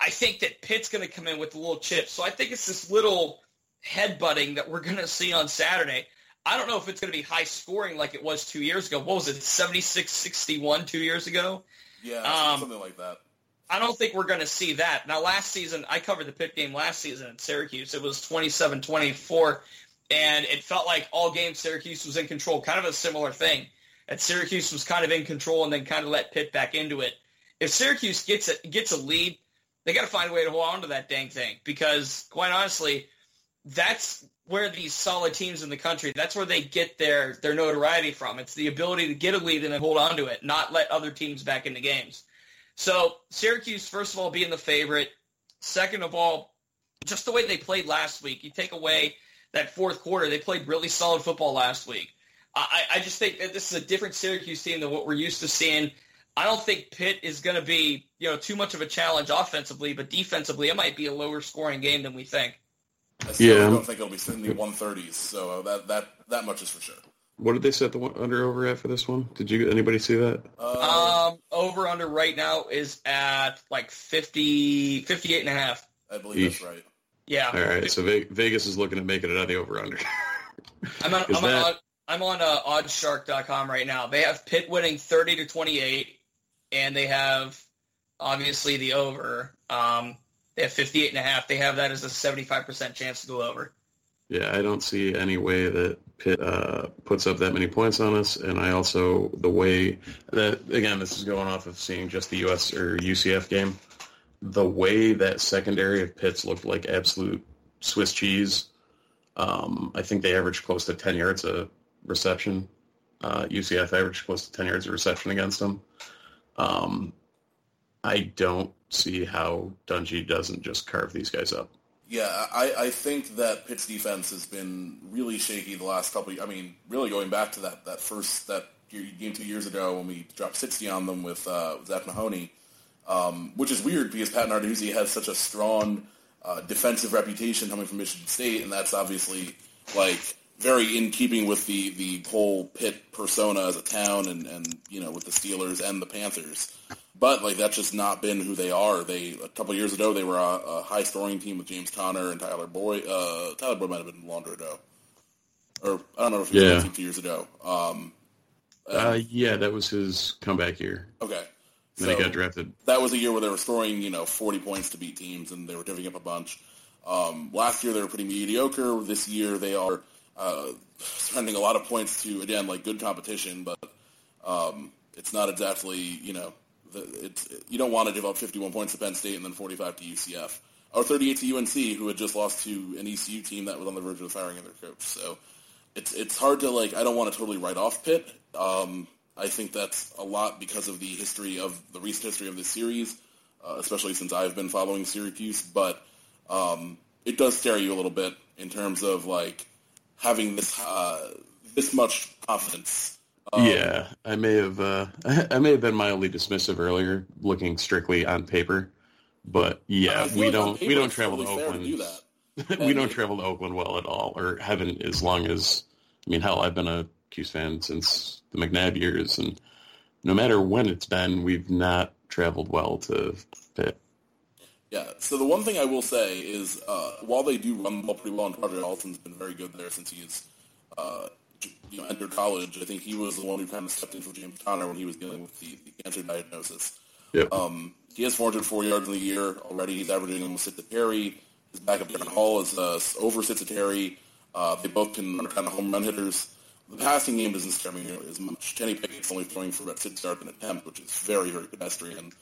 I think that Pitt's going to come in with a little chip. So I think it's this little headbutting that we're going to see on Saturday. I don't know if it's going to be high scoring like it was two years ago. What was it, 76-61 two years ago? Yeah, um, something like that. I don't think we're going to see that. Now, last season, I covered the Pitt game last season at Syracuse. It was 27-24 and it felt like all game Syracuse was in control. Kind of a similar thing. That Syracuse was kind of in control and then kind of let Pitt back into it. If Syracuse gets a, gets a lead, they got to find a way to hold on to that dang thing because, quite honestly, that's where these solid teams in the country, that's where they get their, their notoriety from. It's the ability to get a lead and then hold on to it, not let other teams back into games. So Syracuse, first of all, being the favorite. Second of all, just the way they played last week. You take away that fourth quarter. They played really solid football last week. I, I just think that this is a different Syracuse team than what we're used to seeing. I don't think Pitt is going to be, you know, too much of a challenge offensively, but defensively, it might be a lower scoring game than we think. I still yeah. don't think it'll be in the 130s, so that that that much is for sure. What did they set the under over at for this one? Did you anybody see that? Uh, um, over under right now is at like 50, 58 and a half. I believe Eesh. that's right. Yeah. All right. So Vegas is looking to make it out of the over under. I'm on. I'm that... on, I'm on uh, oddshark.com right now. They have Pitt winning 30 to 28, and they have obviously the over. Um, they have 58 and a half. They have that as a 75% chance to go over. Yeah, I don't see any way that Pitt uh, puts up that many points on us, and I also the way that again this is going off of seeing just the US or UCF game, the way that secondary of Pitt's looked like absolute Swiss cheese. Um, I think they averaged close to 10 yards a reception. Uh, UCF averaged close to 10 yards of reception against them. Um, I don't see how Dungey doesn't just carve these guys up. Yeah, I, I think that Pitt's defense has been really shaky the last couple. Of, I mean, really going back to that that first that game two years ago when we dropped 60 on them with uh, Zach Mahoney, um, which is weird because Pat Narduzzi has such a strong uh, defensive reputation coming from Michigan State, and that's obviously like very in keeping with the the whole Pitt persona as a town, and and you know with the Steelers and the Panthers. But like that's just not been who they are. They a couple years ago they were a, a high scoring team with James Conner and Tyler Boyd. Uh, Tyler Boyd might have been longer ago, or I don't know if he was yeah. two years ago. Um, uh, yeah, that was his comeback year. Okay. Then so he got drafted. That was a year where they were scoring, you know, 40 points to beat teams, and they were giving up a bunch. Um, last year they were pretty mediocre. This year they are uh, spending a lot of points to again like good competition, but um, it's not exactly you know it's, you don't want to give up 51 points to Penn State and then 45 to UCF or 38 to UNC, who had just lost to an ECU team that was on the verge of firing their coach. So it's it's hard to like. I don't want to totally write off Pitt. Um, I think that's a lot because of the history of the recent history of this series, uh, especially since I've been following Syracuse. But um, it does scare you a little bit in terms of like having this uh, this much confidence um, yeah, I may have uh, I may have been mildly dismissive earlier, looking strictly on paper, but yeah, we don't we don't travel to Oakland. To do we don't travel to Oakland well at all, or haven't as long as I mean, hell, I've been a Cuse fan since the McNabb years, and no matter when it's been, we've not traveled well to Pitt. Yeah. So the one thing I will say is, uh, while they do run the ball pretty well, and Roger Alton's been very good there since he's uh, you know, entered college, I think he was the one who kind of stepped in for James Conner when he was dealing with the, the cancer diagnosis. Yep. Um, he has 404 yards in the year already. He's averaging almost six to carry. His backup Darrin Hall is uh, over six to carry. Uh, they both can are kind of home run hitters. The passing game doesn't scare me nearly as much. Kenny Pickett's only throwing for about six yards an attempt, which is very, very pedestrian.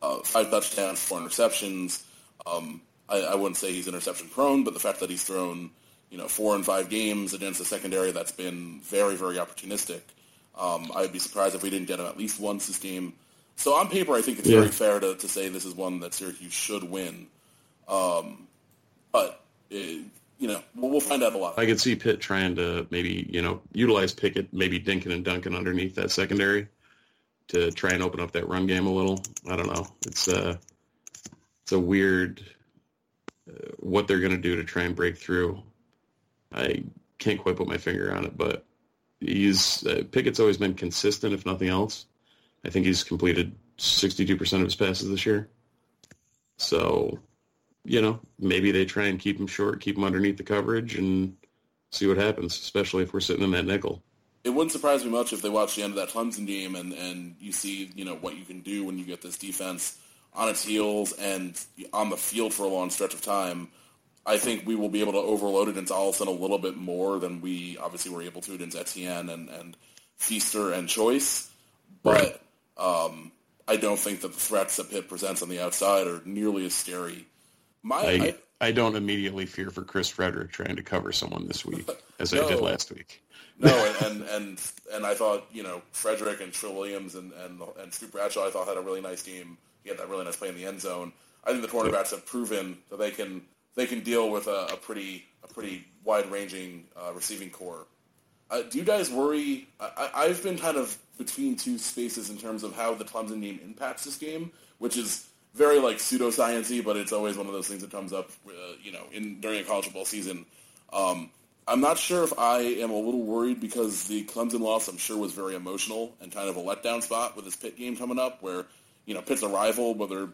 Uh, five touchdowns, four interceptions. Um, I, I wouldn't say he's interception prone, but the fact that he's thrown – you know, four and five games against a secondary that's been very, very opportunistic. Um, I'd be surprised if we didn't get him at least once this game. So on paper, I think it's yeah. very fair to, to say this is one that Syracuse should win. Um, but, it, you know, we'll, we'll, find out a lot. I could see Pitt trying to maybe, you know, utilize Pickett, maybe Dinkin and Duncan underneath that secondary to try and open up that run game a little. I don't know. It's, uh, it's a weird uh, what they're going to do to try and break through. I can't quite put my finger on it, but he's uh, Pickett's always been consistent, if nothing else. I think he's completed 62% of his passes this year. So, you know, maybe they try and keep him short, keep him underneath the coverage, and see what happens, especially if we're sitting in that nickel. It wouldn't surprise me much if they watch the end of that Clemson game and, and you see, you know, what you can do when you get this defense on its heels and on the field for a long stretch of time I think we will be able to overload against Ollison a little bit more than we obviously were able to against Etienne and, and Feaster and Choice. But right. um, I don't think that the threats that Pitt presents on the outside are nearly as scary. My, I, I, I don't immediately fear for Chris Fredrick trying to cover someone this week as no, I did last week. No, and, and and I thought you know Fredrick and Trill Williams and and and Stu Bradshaw I thought had a really nice game. He had that really nice play in the end zone. I think the cornerbacks have proven that they can they can deal with a, a pretty a pretty wide-ranging uh, receiving core. Uh, do you guys worry? I, I've been kind of between two spaces in terms of how the Clemson game impacts this game, which is very like pseudosciency, but it's always one of those things that comes up, uh, you know, in during a college football season. Um, I'm not sure if I am a little worried because the Clemson loss, I'm sure, was very emotional and kind of a letdown spot with this Pitt game coming up, where you know Pitt's a rival, but they're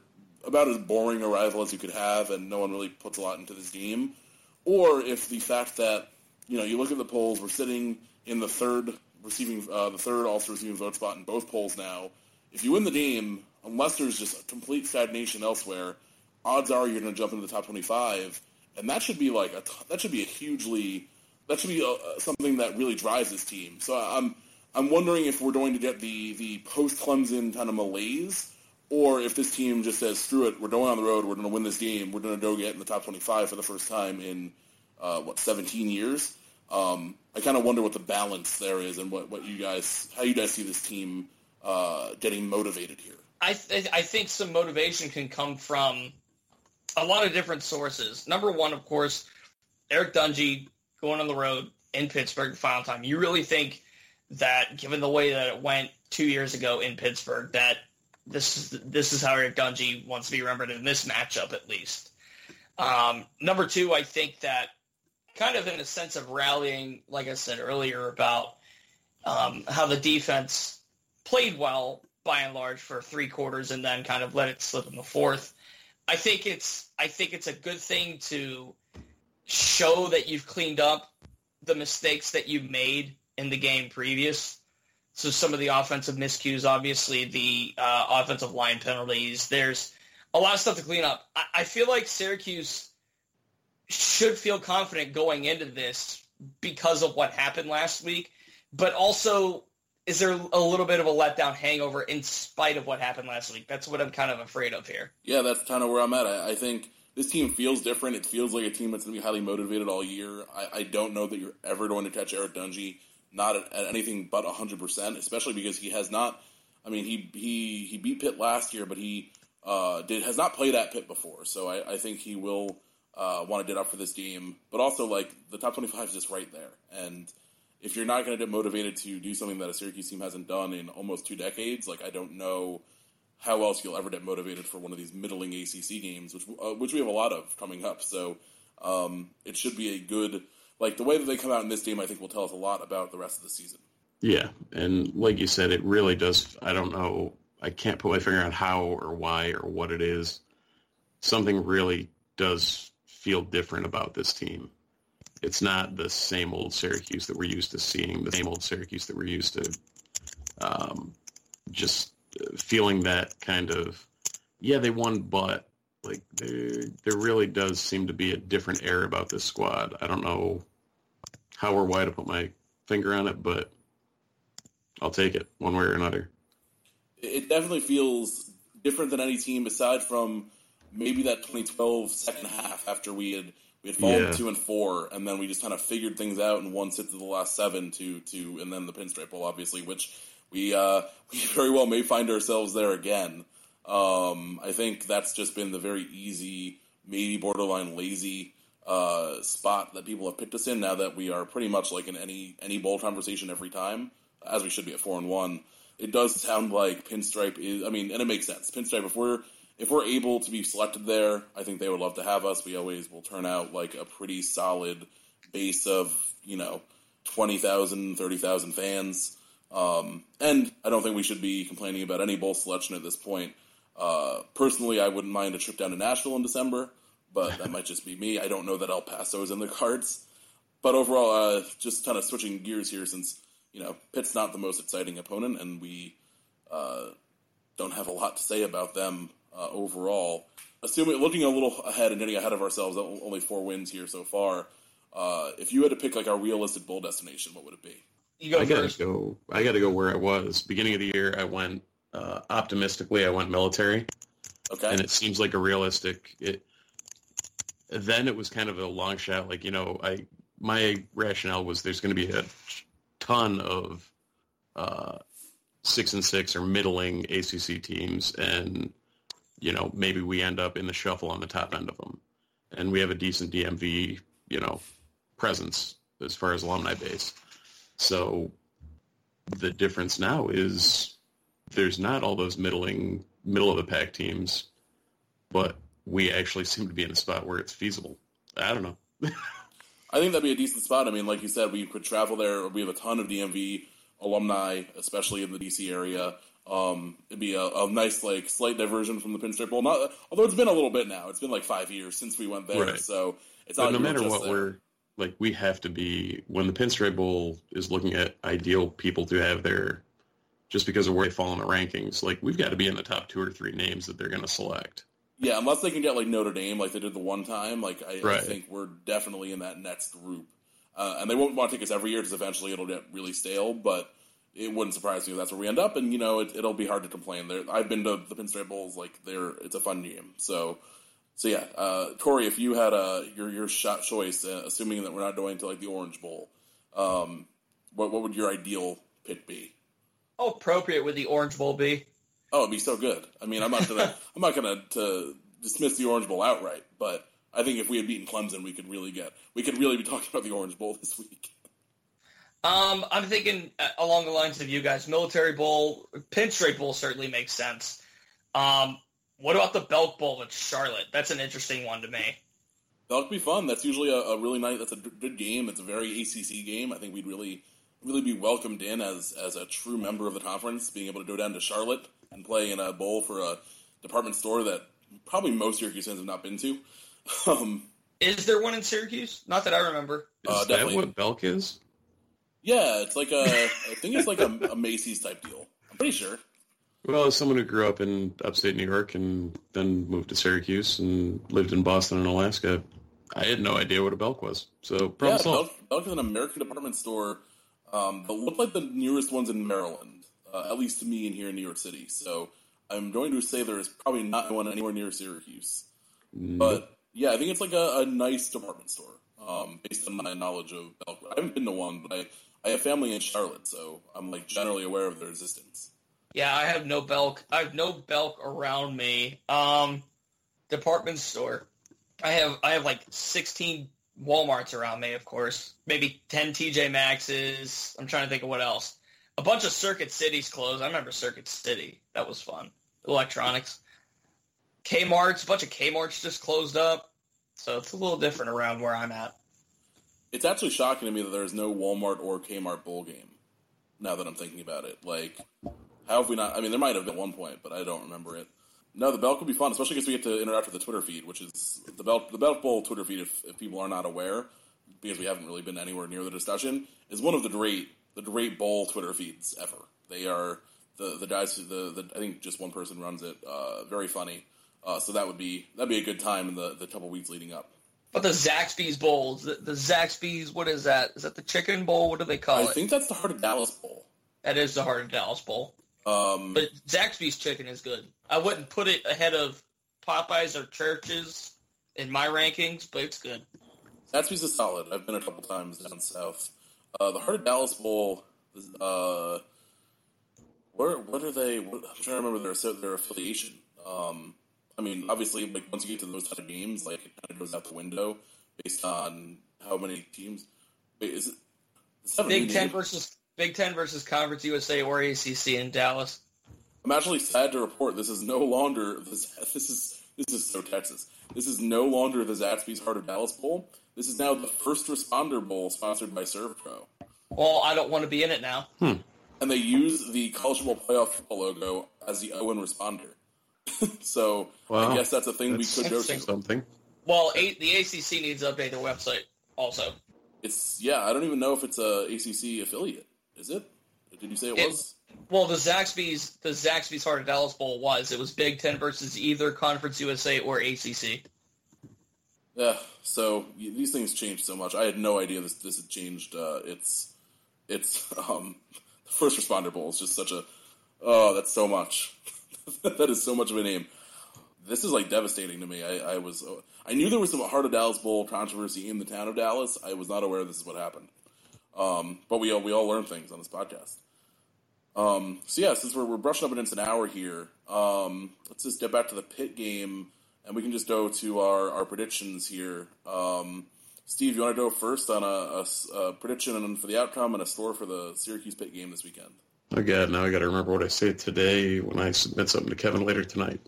about as boring a rival as you could have, and no one really puts a lot into this game. Or if the fact that you know you look at the polls, we're sitting in the third receiving, uh, the third all-star receiving vote spot in both polls now. If you win the game, unless there's just complete stagnation elsewhere, odds are you're going to jump into the top 25, and that should be like that should be a hugely that should be a, something that really drives this team. So I'm I'm wondering if we're going to get the the post Clemson kind of malaise, or if this team just says screw it, we're going on the road, we're going to win this game, we're going to go get in the top 25 for the first time in uh, what 17 years. Um, I kind of wonder what the balance there is and what, what you guys how you guys see this team uh, getting motivated here. I th- I think some motivation can come from a lot of different sources. Number one, of course, Eric Dungey going on the road in Pittsburgh final time. You really think that, given the way that it went two years ago in Pittsburgh, that this is this is how Eric Dungey wants to be remembered in this matchup, at least. Um, number two, I think that kind of in a sense of rallying, like I said earlier, about um, how the defense played well by and large for three quarters and then kind of let it slip in the fourth. I think it's I think it's a good thing to show that you've cleaned up the mistakes that you made in the game previous. So some of the offensive miscues, obviously the uh, offensive line penalties. There's a lot of stuff to clean up. I, I feel like Syracuse should feel confident going into this because of what happened last week, but also is there a little bit of a letdown hangover in spite of what happened last week? That's what I'm kind of afraid of here. Yeah, that's kind of where I'm at. I, I think this team feels different. It feels like a team that's going to be highly motivated all year. I, I, don't know that you're ever going to catch Eric Dungey not at, at anything but 100%, especially because he has not. I mean, he he he beat Pitt last year, but he uh, did has not played at Pitt before. So I, I think he will uh, want to get up for this game. But also, like the top 25 is just right there, and if you're not going to get motivated to do something that a Syracuse team hasn't done in almost two decades, like I don't know how else you'll ever get motivated for one of these middling ACC games, which uh, which we have a lot of coming up. So um, it should be a good like the way that they come out in this game. I think will tell us a lot about the rest of the season. Yeah, and like you said, it really does. I don't know. I can't put my finger on how or why or what it is. Something really does feel different about this team. It's not the same old Syracuse that we're used to seeing. The same old Syracuse that we're used to um, just feeling that kind of yeah they won but like there there really does seem to be a different air about this squad i don't know how or why to put my finger on it but i'll take it one way or another it definitely feels different than any team aside from maybe that 2012 second half after we had we had fallen yeah. two and four, and then we just kind of figured things out and won six of the last seven to to, and then the Pinstripe Bowl, obviously, which we uh, we very well may find ourselves there again. Um, I think that's just been the very easy, maybe borderline lazy uh, spot that people have picked us in. Now that we are pretty much like in any any bowl conversation every time, as we should be at four and one. It does sound like Pinstripe is. I mean, and it makes sense. Pinstripe, if we're if we're able to be selected there, I think they would love to have us. We always will turn out like a pretty solid base of you know 20,000, 30,000 fans. Um, and I don't think we should be complaining about any bowl selection at this point. Uh, personally, I wouldn't mind a trip down to Nashville in December, but that might just be me. I don't know that El Paso is in the cards. But overall, uh, just kind of switching gears here, since you know Pitt's not the most exciting opponent, and we uh, don't have a lot to say about them uh, overall. Assuming looking a little ahead and getting ahead of ourselves, only four wins here so far. Uh, if you had to pick like our realistic bowl destination, what would it be? You go I gotta go. I gotta go where I was beginning of the year. I went uh, optimistically. I went military. Okay. And it seems like a realistic. It. Then it was kind of a long shot. Like you know, I my rationale was there's going to be a ton of uh, six and six or middling ACC teams, and you know maybe we end up in the shuffle on the top end of them, and we have a decent DMV, you know, presence as far as alumni base. So the difference now is there's not all those middling middle of the pack teams, but we actually seem to be in a spot where it's feasible. I don't know. I think that'd be a decent spot. I mean, like you said, we could travel there. We have a ton of DMV alumni, especially in the DC area. Um, it'd be a, a, nice, like, slight diversion from the Pinstripe Bowl. Not, although it's been a little bit now. It's been like five years since we went there, right. so it's not. no matter what, there. we're like we have to be when the Pinstripe Bowl is looking at ideal people to have there, just because of where they fall in the rankings. Like we've got to be in the top two or three names that they're going to select. Yeah, unless they can get like Notre Dame, like they did the one time. Like I, right. I think we're definitely in that next group, uh, and they won't want to take us every year because eventually it'll get really stale. But it wouldn't surprise me if that's where we end up, and you know it, will be hard to complain. There, I've been to the Pinstripe Bowls, like they're it's a fun game. So, so yeah, uh, Corey, if you had a your your shot choice, uh, assuming that we're not going to like the Orange Bowl, um, what what would your ideal pick be? How appropriate would the Orange Bowl be? Oh, it'd be so good. I mean, I'm not gonna I'm not gonna to dismiss the Orange Bowl outright, but I think if we had beaten Clemson, we could really get we could really be talking about the Orange Bowl this week. Um, I'm thinking uh, along the lines of you guys. Military Bowl, Pinstripe Bowl certainly makes sense. Um, what about the Belk Bowl at Charlotte? That's an interesting one to me. That'll be fun. That's usually a, a really nice. That's a good game. It's a very ACC game. I think we'd really, really be welcomed in as as a true member of the conference, being able to go down to Charlotte and play in a bowl for a department store that probably most Syracuse fans have not been to. Um, is there one in Syracuse? Not that I remember. Uh, is that what Belk is? Yeah, it's like a. I think it's like a, a Macy's type deal. I'm pretty sure. Well, as someone who grew up in upstate New York and then moved to Syracuse and lived in Boston and Alaska, I had no idea what a Belk was. So problem yeah, solved. Belk, Belk is an American department store um, that looked like the nearest ones in Maryland, uh, at least to me in here in New York City. So I'm going to say there is probably not one anywhere near Syracuse. But yeah, I think it's like a, a nice department store um, based on my knowledge of Belk. I haven't been to one, but I I have family in Charlotte, so I'm like generally aware of their existence. Yeah, I have no Belk. I have no Belk around me. Um, department store. I have I have like 16 WalMarts around me, of course. Maybe 10 TJ Maxxes. I'm trying to think of what else. A bunch of Circuit Cities closed. I remember Circuit City. That was fun. Electronics. Kmart's. A bunch of Kmart's just closed up. So it's a little different around where I'm at. It's actually shocking to me that there's no Walmart or Kmart bowl game. Now that I'm thinking about it, like, how have we not? I mean, there might have been one point, but I don't remember it. No, the Belk could be fun, especially because we get to interact with the Twitter feed, which is the Belk the Belk Bowl Twitter feed. If, if people are not aware, because we haven't really been anywhere near the discussion, is one of the great the great bowl Twitter feeds ever. They are the the guys the, the I think just one person runs it. Uh, very funny. Uh, so that would be that'd be a good time in the the couple weeks leading up. But the Zaxby's bowls, the, the Zaxby's, what is that? Is that the chicken bowl? What do they call I it? I think that's the Heart of Dallas bowl. That is the Heart of Dallas bowl. Um, but Zaxby's chicken is good. I wouldn't put it ahead of Popeyes or Church's in my rankings, but it's good. Zaxby's is solid. I've been a couple times down south. Uh, the Heart of Dallas bowl. Uh, where what are they? What, I'm trying to remember their their affiliation. Um, I mean, obviously, like once you get to those type of games, like it kind of goes out the window based on how many teams. Wait, is it Big Ten versus Big Ten versus Conference USA or ACC in Dallas? I'm actually sad to report this is no longer this. This is this is so Texas. This is no longer the Zaxby's Heart of Dallas Bowl. This is now the First Responder Bowl, sponsored by ServPro. Well, I don't want to be in it now. Hmm. And they use the College Football Playoff logo as the Owen responder. so I guess that's a thing that's we could go to. Something. Well, a- the ACC needs to update their website also. It's yeah. I don't even know if it's a ACC affiliate. Is it? Did you say it, it was? Well, the Zaxby's the Zaxby's Heart of Dallas Bowl was. It was Big Ten versus either Conference USA or ACC. Yeah. So these things change so much. I had no idea this this had changed. Uh, it's it's um, the First Responder Bowl is just such a oh that's so much. that is so much of a name. This is like devastating to me. I, I was I knew there was some Heart of Dallas Bowl controversy in the town of Dallas. I was not aware this is what happened. Um, but we all we all learn things on this podcast. Um, so yeah, since we're, we're brushing up against an hour here, um, let's just get back to the Pitt game, and we can just go to our, our predictions here. Um, Steve, you want to go first on a, a, a prediction for the outcome and a score for the Syracuse Pitt game this weekend? Oh God, now I got to remember what I say today when I submit something to Kevin later tonight.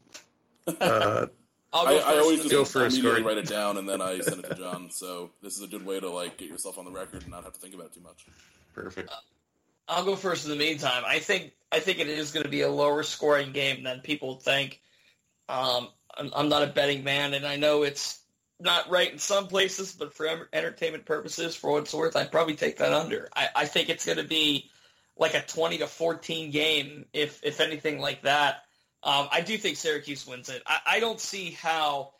Uh, I, I, always just go first, immediately write it down and then I send it to John. So this is a good way to like get yourself on the record and not have to think about it too much. Perfect. Uh, I'll go first in the meantime. I think I think it is going to be a lower scoring game than people think. Um, I'm, I'm not a betting man, and I know it's not right in some places, but for entertainment purposes, for what it's worth, I'd probably take that under. I, I think it's going to be like a 20 to 14 game, if if anything like that. Um, I do think Syracuse wins it. I, I don't see how.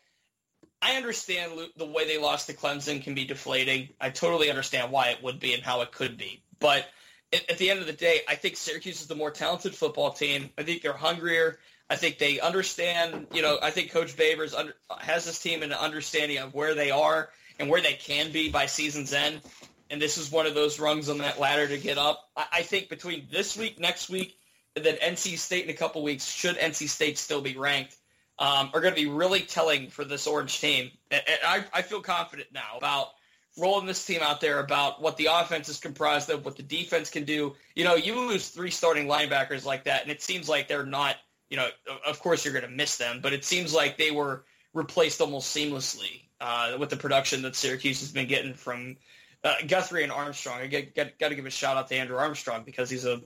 I understand the way they lost to Clemson can be deflating. I totally understand why it would be and how it could be. But at, the end of the day, I think Syracuse is the more talented football team. I think they're hungrier. I think they understand. You know, I think Coach Babers under, has this team an understanding of where they are and where they can be by season's end. And this is one of those rungs on that ladder to get up. I, I think between this week, next week, that NC State in a couple weeks, should NC State still be ranked, um, are going to be really telling for this Orange team. And, I, I feel confident now about rolling this team out there, about what the offense is comprised of, what the defense can do. You know, you lose three starting linebackers like that, and it seems like they're not, you know, of course you're going to miss them, but it seems like they were replaced almost seamlessly uh, with the production that Syracuse has been getting from uh, Guthrie and Armstrong. I got to give a shout out to Andrew Armstrong because he's a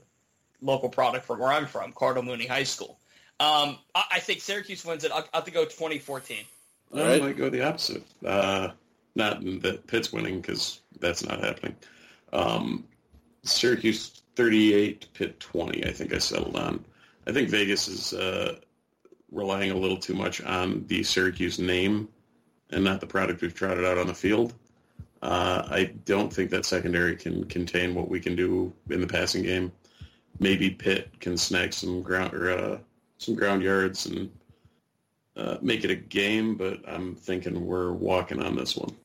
local product from where I'm from, Cardinal Mooney High School. Um, I, I, think Syracuse wins it. I'll, I'll have to go 2014. All right. I might go the opposite. Uh, not that Pitt's winning because that's not happening. Um, Syracuse 38, Pitt 20. I think I settled on. I think Vegas is uh, relying a little too much on the Syracuse name and not the product we've trotted out on the field. Uh, I don't think that secondary can contain what we can do in the passing game maybe Pitt can snag some ground or uh, some ground yards and uh, make it a game. But I'm thinking we're walking on this one.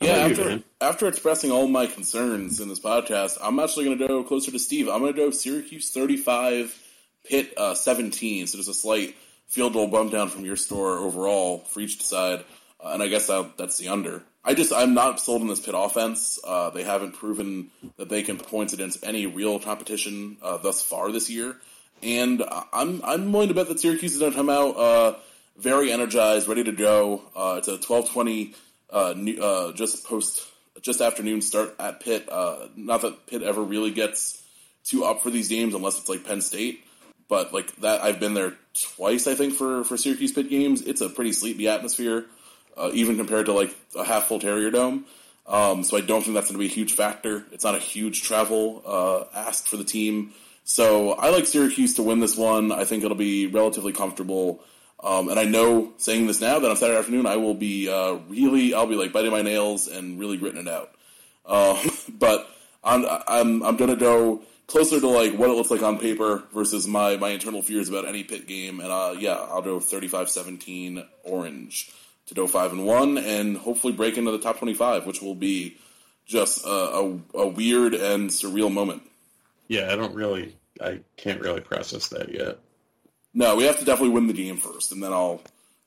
How yeah, after, you, after expressing all my concerns in this podcast, I'm actually going to go closer to Steve. I'm going to go Syracuse 35, Pitt uh, 17. So there's a slight field goal bump down from your store overall for each side, uh, and I guess that, that's the under. I just I'm not sold on this Pitt offense. Uh, they haven't proven that they can points against any real competition uh, thus far this year, and I'm I'm willing to bet that Syracuse is going to come out uh, very energized, ready to go. Uh, it's a 12:20 uh, uh, just post just afternoon start at Pitt. not that Pitt ever really gets too up for these games unless it's like Penn State, but like that I've been there twice I think for for Syracuse Pitt games. It's a pretty sleepy atmosphere uh, even compared to like a half full Carrier Dome. Um, so I don't think that's going to be a huge factor. It's not a huge travel uh, asked for the team. So I like Syracuse to win this one. I think it'll be relatively comfortable. Um, and I know saying this now that on Saturday afternoon I will be uh, really I'll be like biting my nails and really gritting it out. Um, but I'm I'm I'm gonna go closer to like what it looks like on paper versus my my internal fears about any Pitt game. And uh, yeah, I'll go 35-17 orange to go five and one and hopefully break into the top twenty five, which will be just a, a, a, weird and surreal moment. Yeah, I don't really, I can't really process that yet. No, we have to definitely win the game first, and then I'll,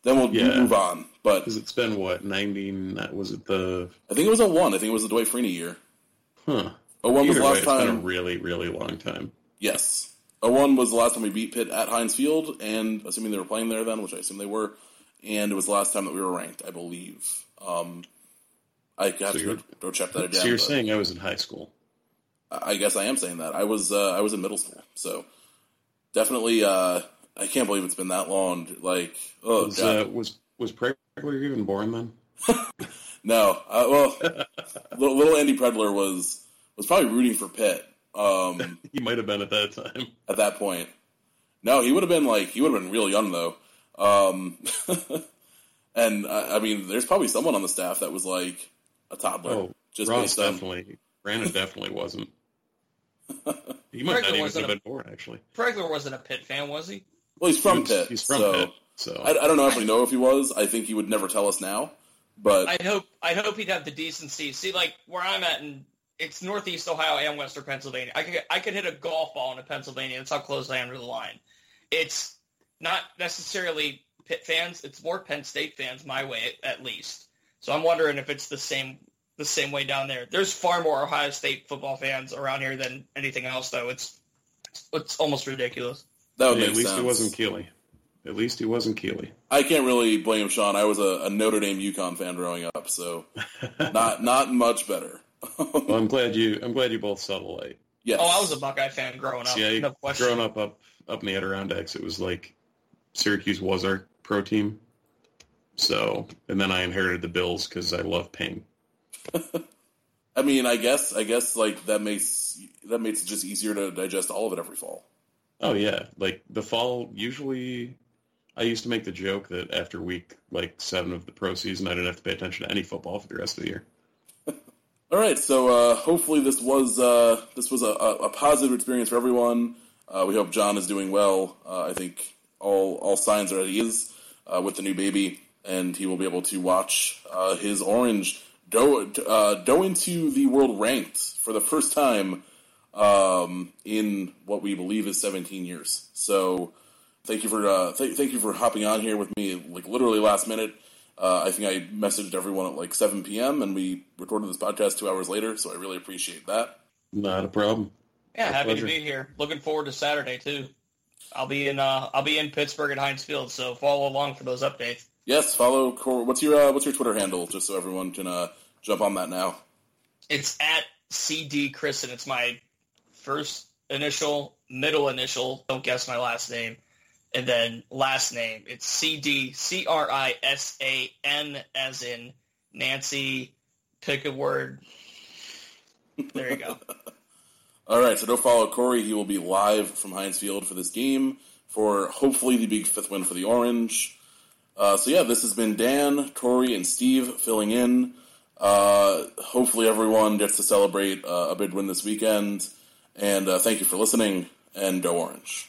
then we'll yeah. move on. But because it's been what ninety? Was it the? I think it was a one. I think it was the Dwight Freeney year. Huh. A one was the last way, time. It's been a really, really long time. Yes. A one was the last time we beat Pitt at Heinz Field, and assuming they were playing there then, which I assume they were, and it was the last time that we were ranked, I believe. Um, I have so to go, go, check that again. So you're saying I was in high school? I guess I am saying that. I was uh, I was in middle school, so definitely. Uh, I can't believe it's been that long. Like, oh, was uh, was, was Pregler even born then? no. Uh, well, little, little, Andy Pregler was was probably rooting for Pitt. Um, he might have been at that time. At that point, no, he would have been like he would have been real young though. Um, and I, I, mean, there's probably someone on the staff that was like a toddler. Oh, just Ross definitely. On... Brandon definitely wasn't. He might not even have been born, actually. Pregler wasn't a Pitt fan, was he? Well, he's from he was, Pitt. He's from so Pitt. So I, I don't know if we know if he was. I think he would never tell us now. But I'd hope I'd hope he'd have the decency. See, like where I'm at, and it's Northeast Ohio and Western Pennsylvania. I could I could hit a golf ball into Pennsylvania. That's how close I am to the line. It's not necessarily Pitt fans. It's more Penn State fans, my way at least. So I'm wondering if it's the same the same way down there. There's far more Ohio State football fans around here than anything else, though. It's it's almost ridiculous. That would Yeah, make at least sense. he wasn't Keeley. At least he wasn't Keeley. I can't really blame Sean. I was a, a Notre Dame UConn fan growing up, so not not much better. Well, I'm glad you. I'm glad you both saw the light. yes. Oh, I was a Buckeye fan growing up. See, I, no question. growing up up up in the Adirondacks, it was like Syracuse was our pro team. So, and then I inherited the Bills because I love pain. I mean, I guess I guess like that makes that makes it just easier to digest all of it every fall. Oh yeah, like the fall. Usually, I used to make the joke that after week like seven of the pro season, I didn't have to pay attention to any football for the rest of the year. All right, so uh, hopefully this was uh, this was a, a, a positive experience for everyone. Uh, we hope John is doing well. Uh, I think all all signs are that he is uh, with the new baby, and he will be able to watch uh, his orange go uh, go into the world ranked for the first time um, in what we believe is 17 years. So thank you for uh, th- thank you for hopping on here with me, like literally last minute. Uh, I think I messaged everyone at like 7 p.m. and we recorded this podcast two hours later, so I really appreciate that. Not a problem. Yeah, My happy pleasure. to be here. Looking forward to Saturday too. I'll be in uh I'll be in Pittsburgh at Heinz Field, so follow along for those updates. Yes, follow. Cor- what's your uh, what's your Twitter handle, just so everyone can uh, jump on that now. It's at CD Chris and it's my first initial, middle initial, don't guess my last name, and then last name. It's CD C R I S A N as in Nancy, pick a word. There you go. All right, so don't follow Corey. He will be live from Heinz Field for this game for hopefully the big fifth win for the Orange. Uh, so yeah, this has been Dan, Corey, and Steve filling in. Uh, hopefully everyone gets to celebrate uh, a big win this weekend. And uh, thank you for listening, and go Orange.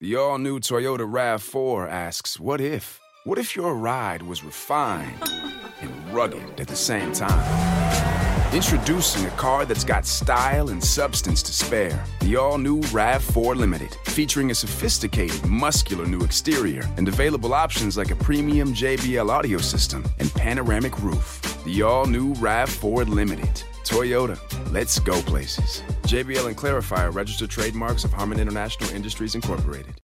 The all new Toyota RAV4 asks, What if? What if your ride was refined and rugged at the same time? Introducing a car that's got style and substance to spare. The all new RAV4 Limited, featuring a sophisticated, muscular new exterior and available options like a premium JBL audio system and panoramic roof. The all new RAV4 Limited. Toyota, let's go places. JBL and Clari-Fi registered trademarks of Harman International Industries Incorporated.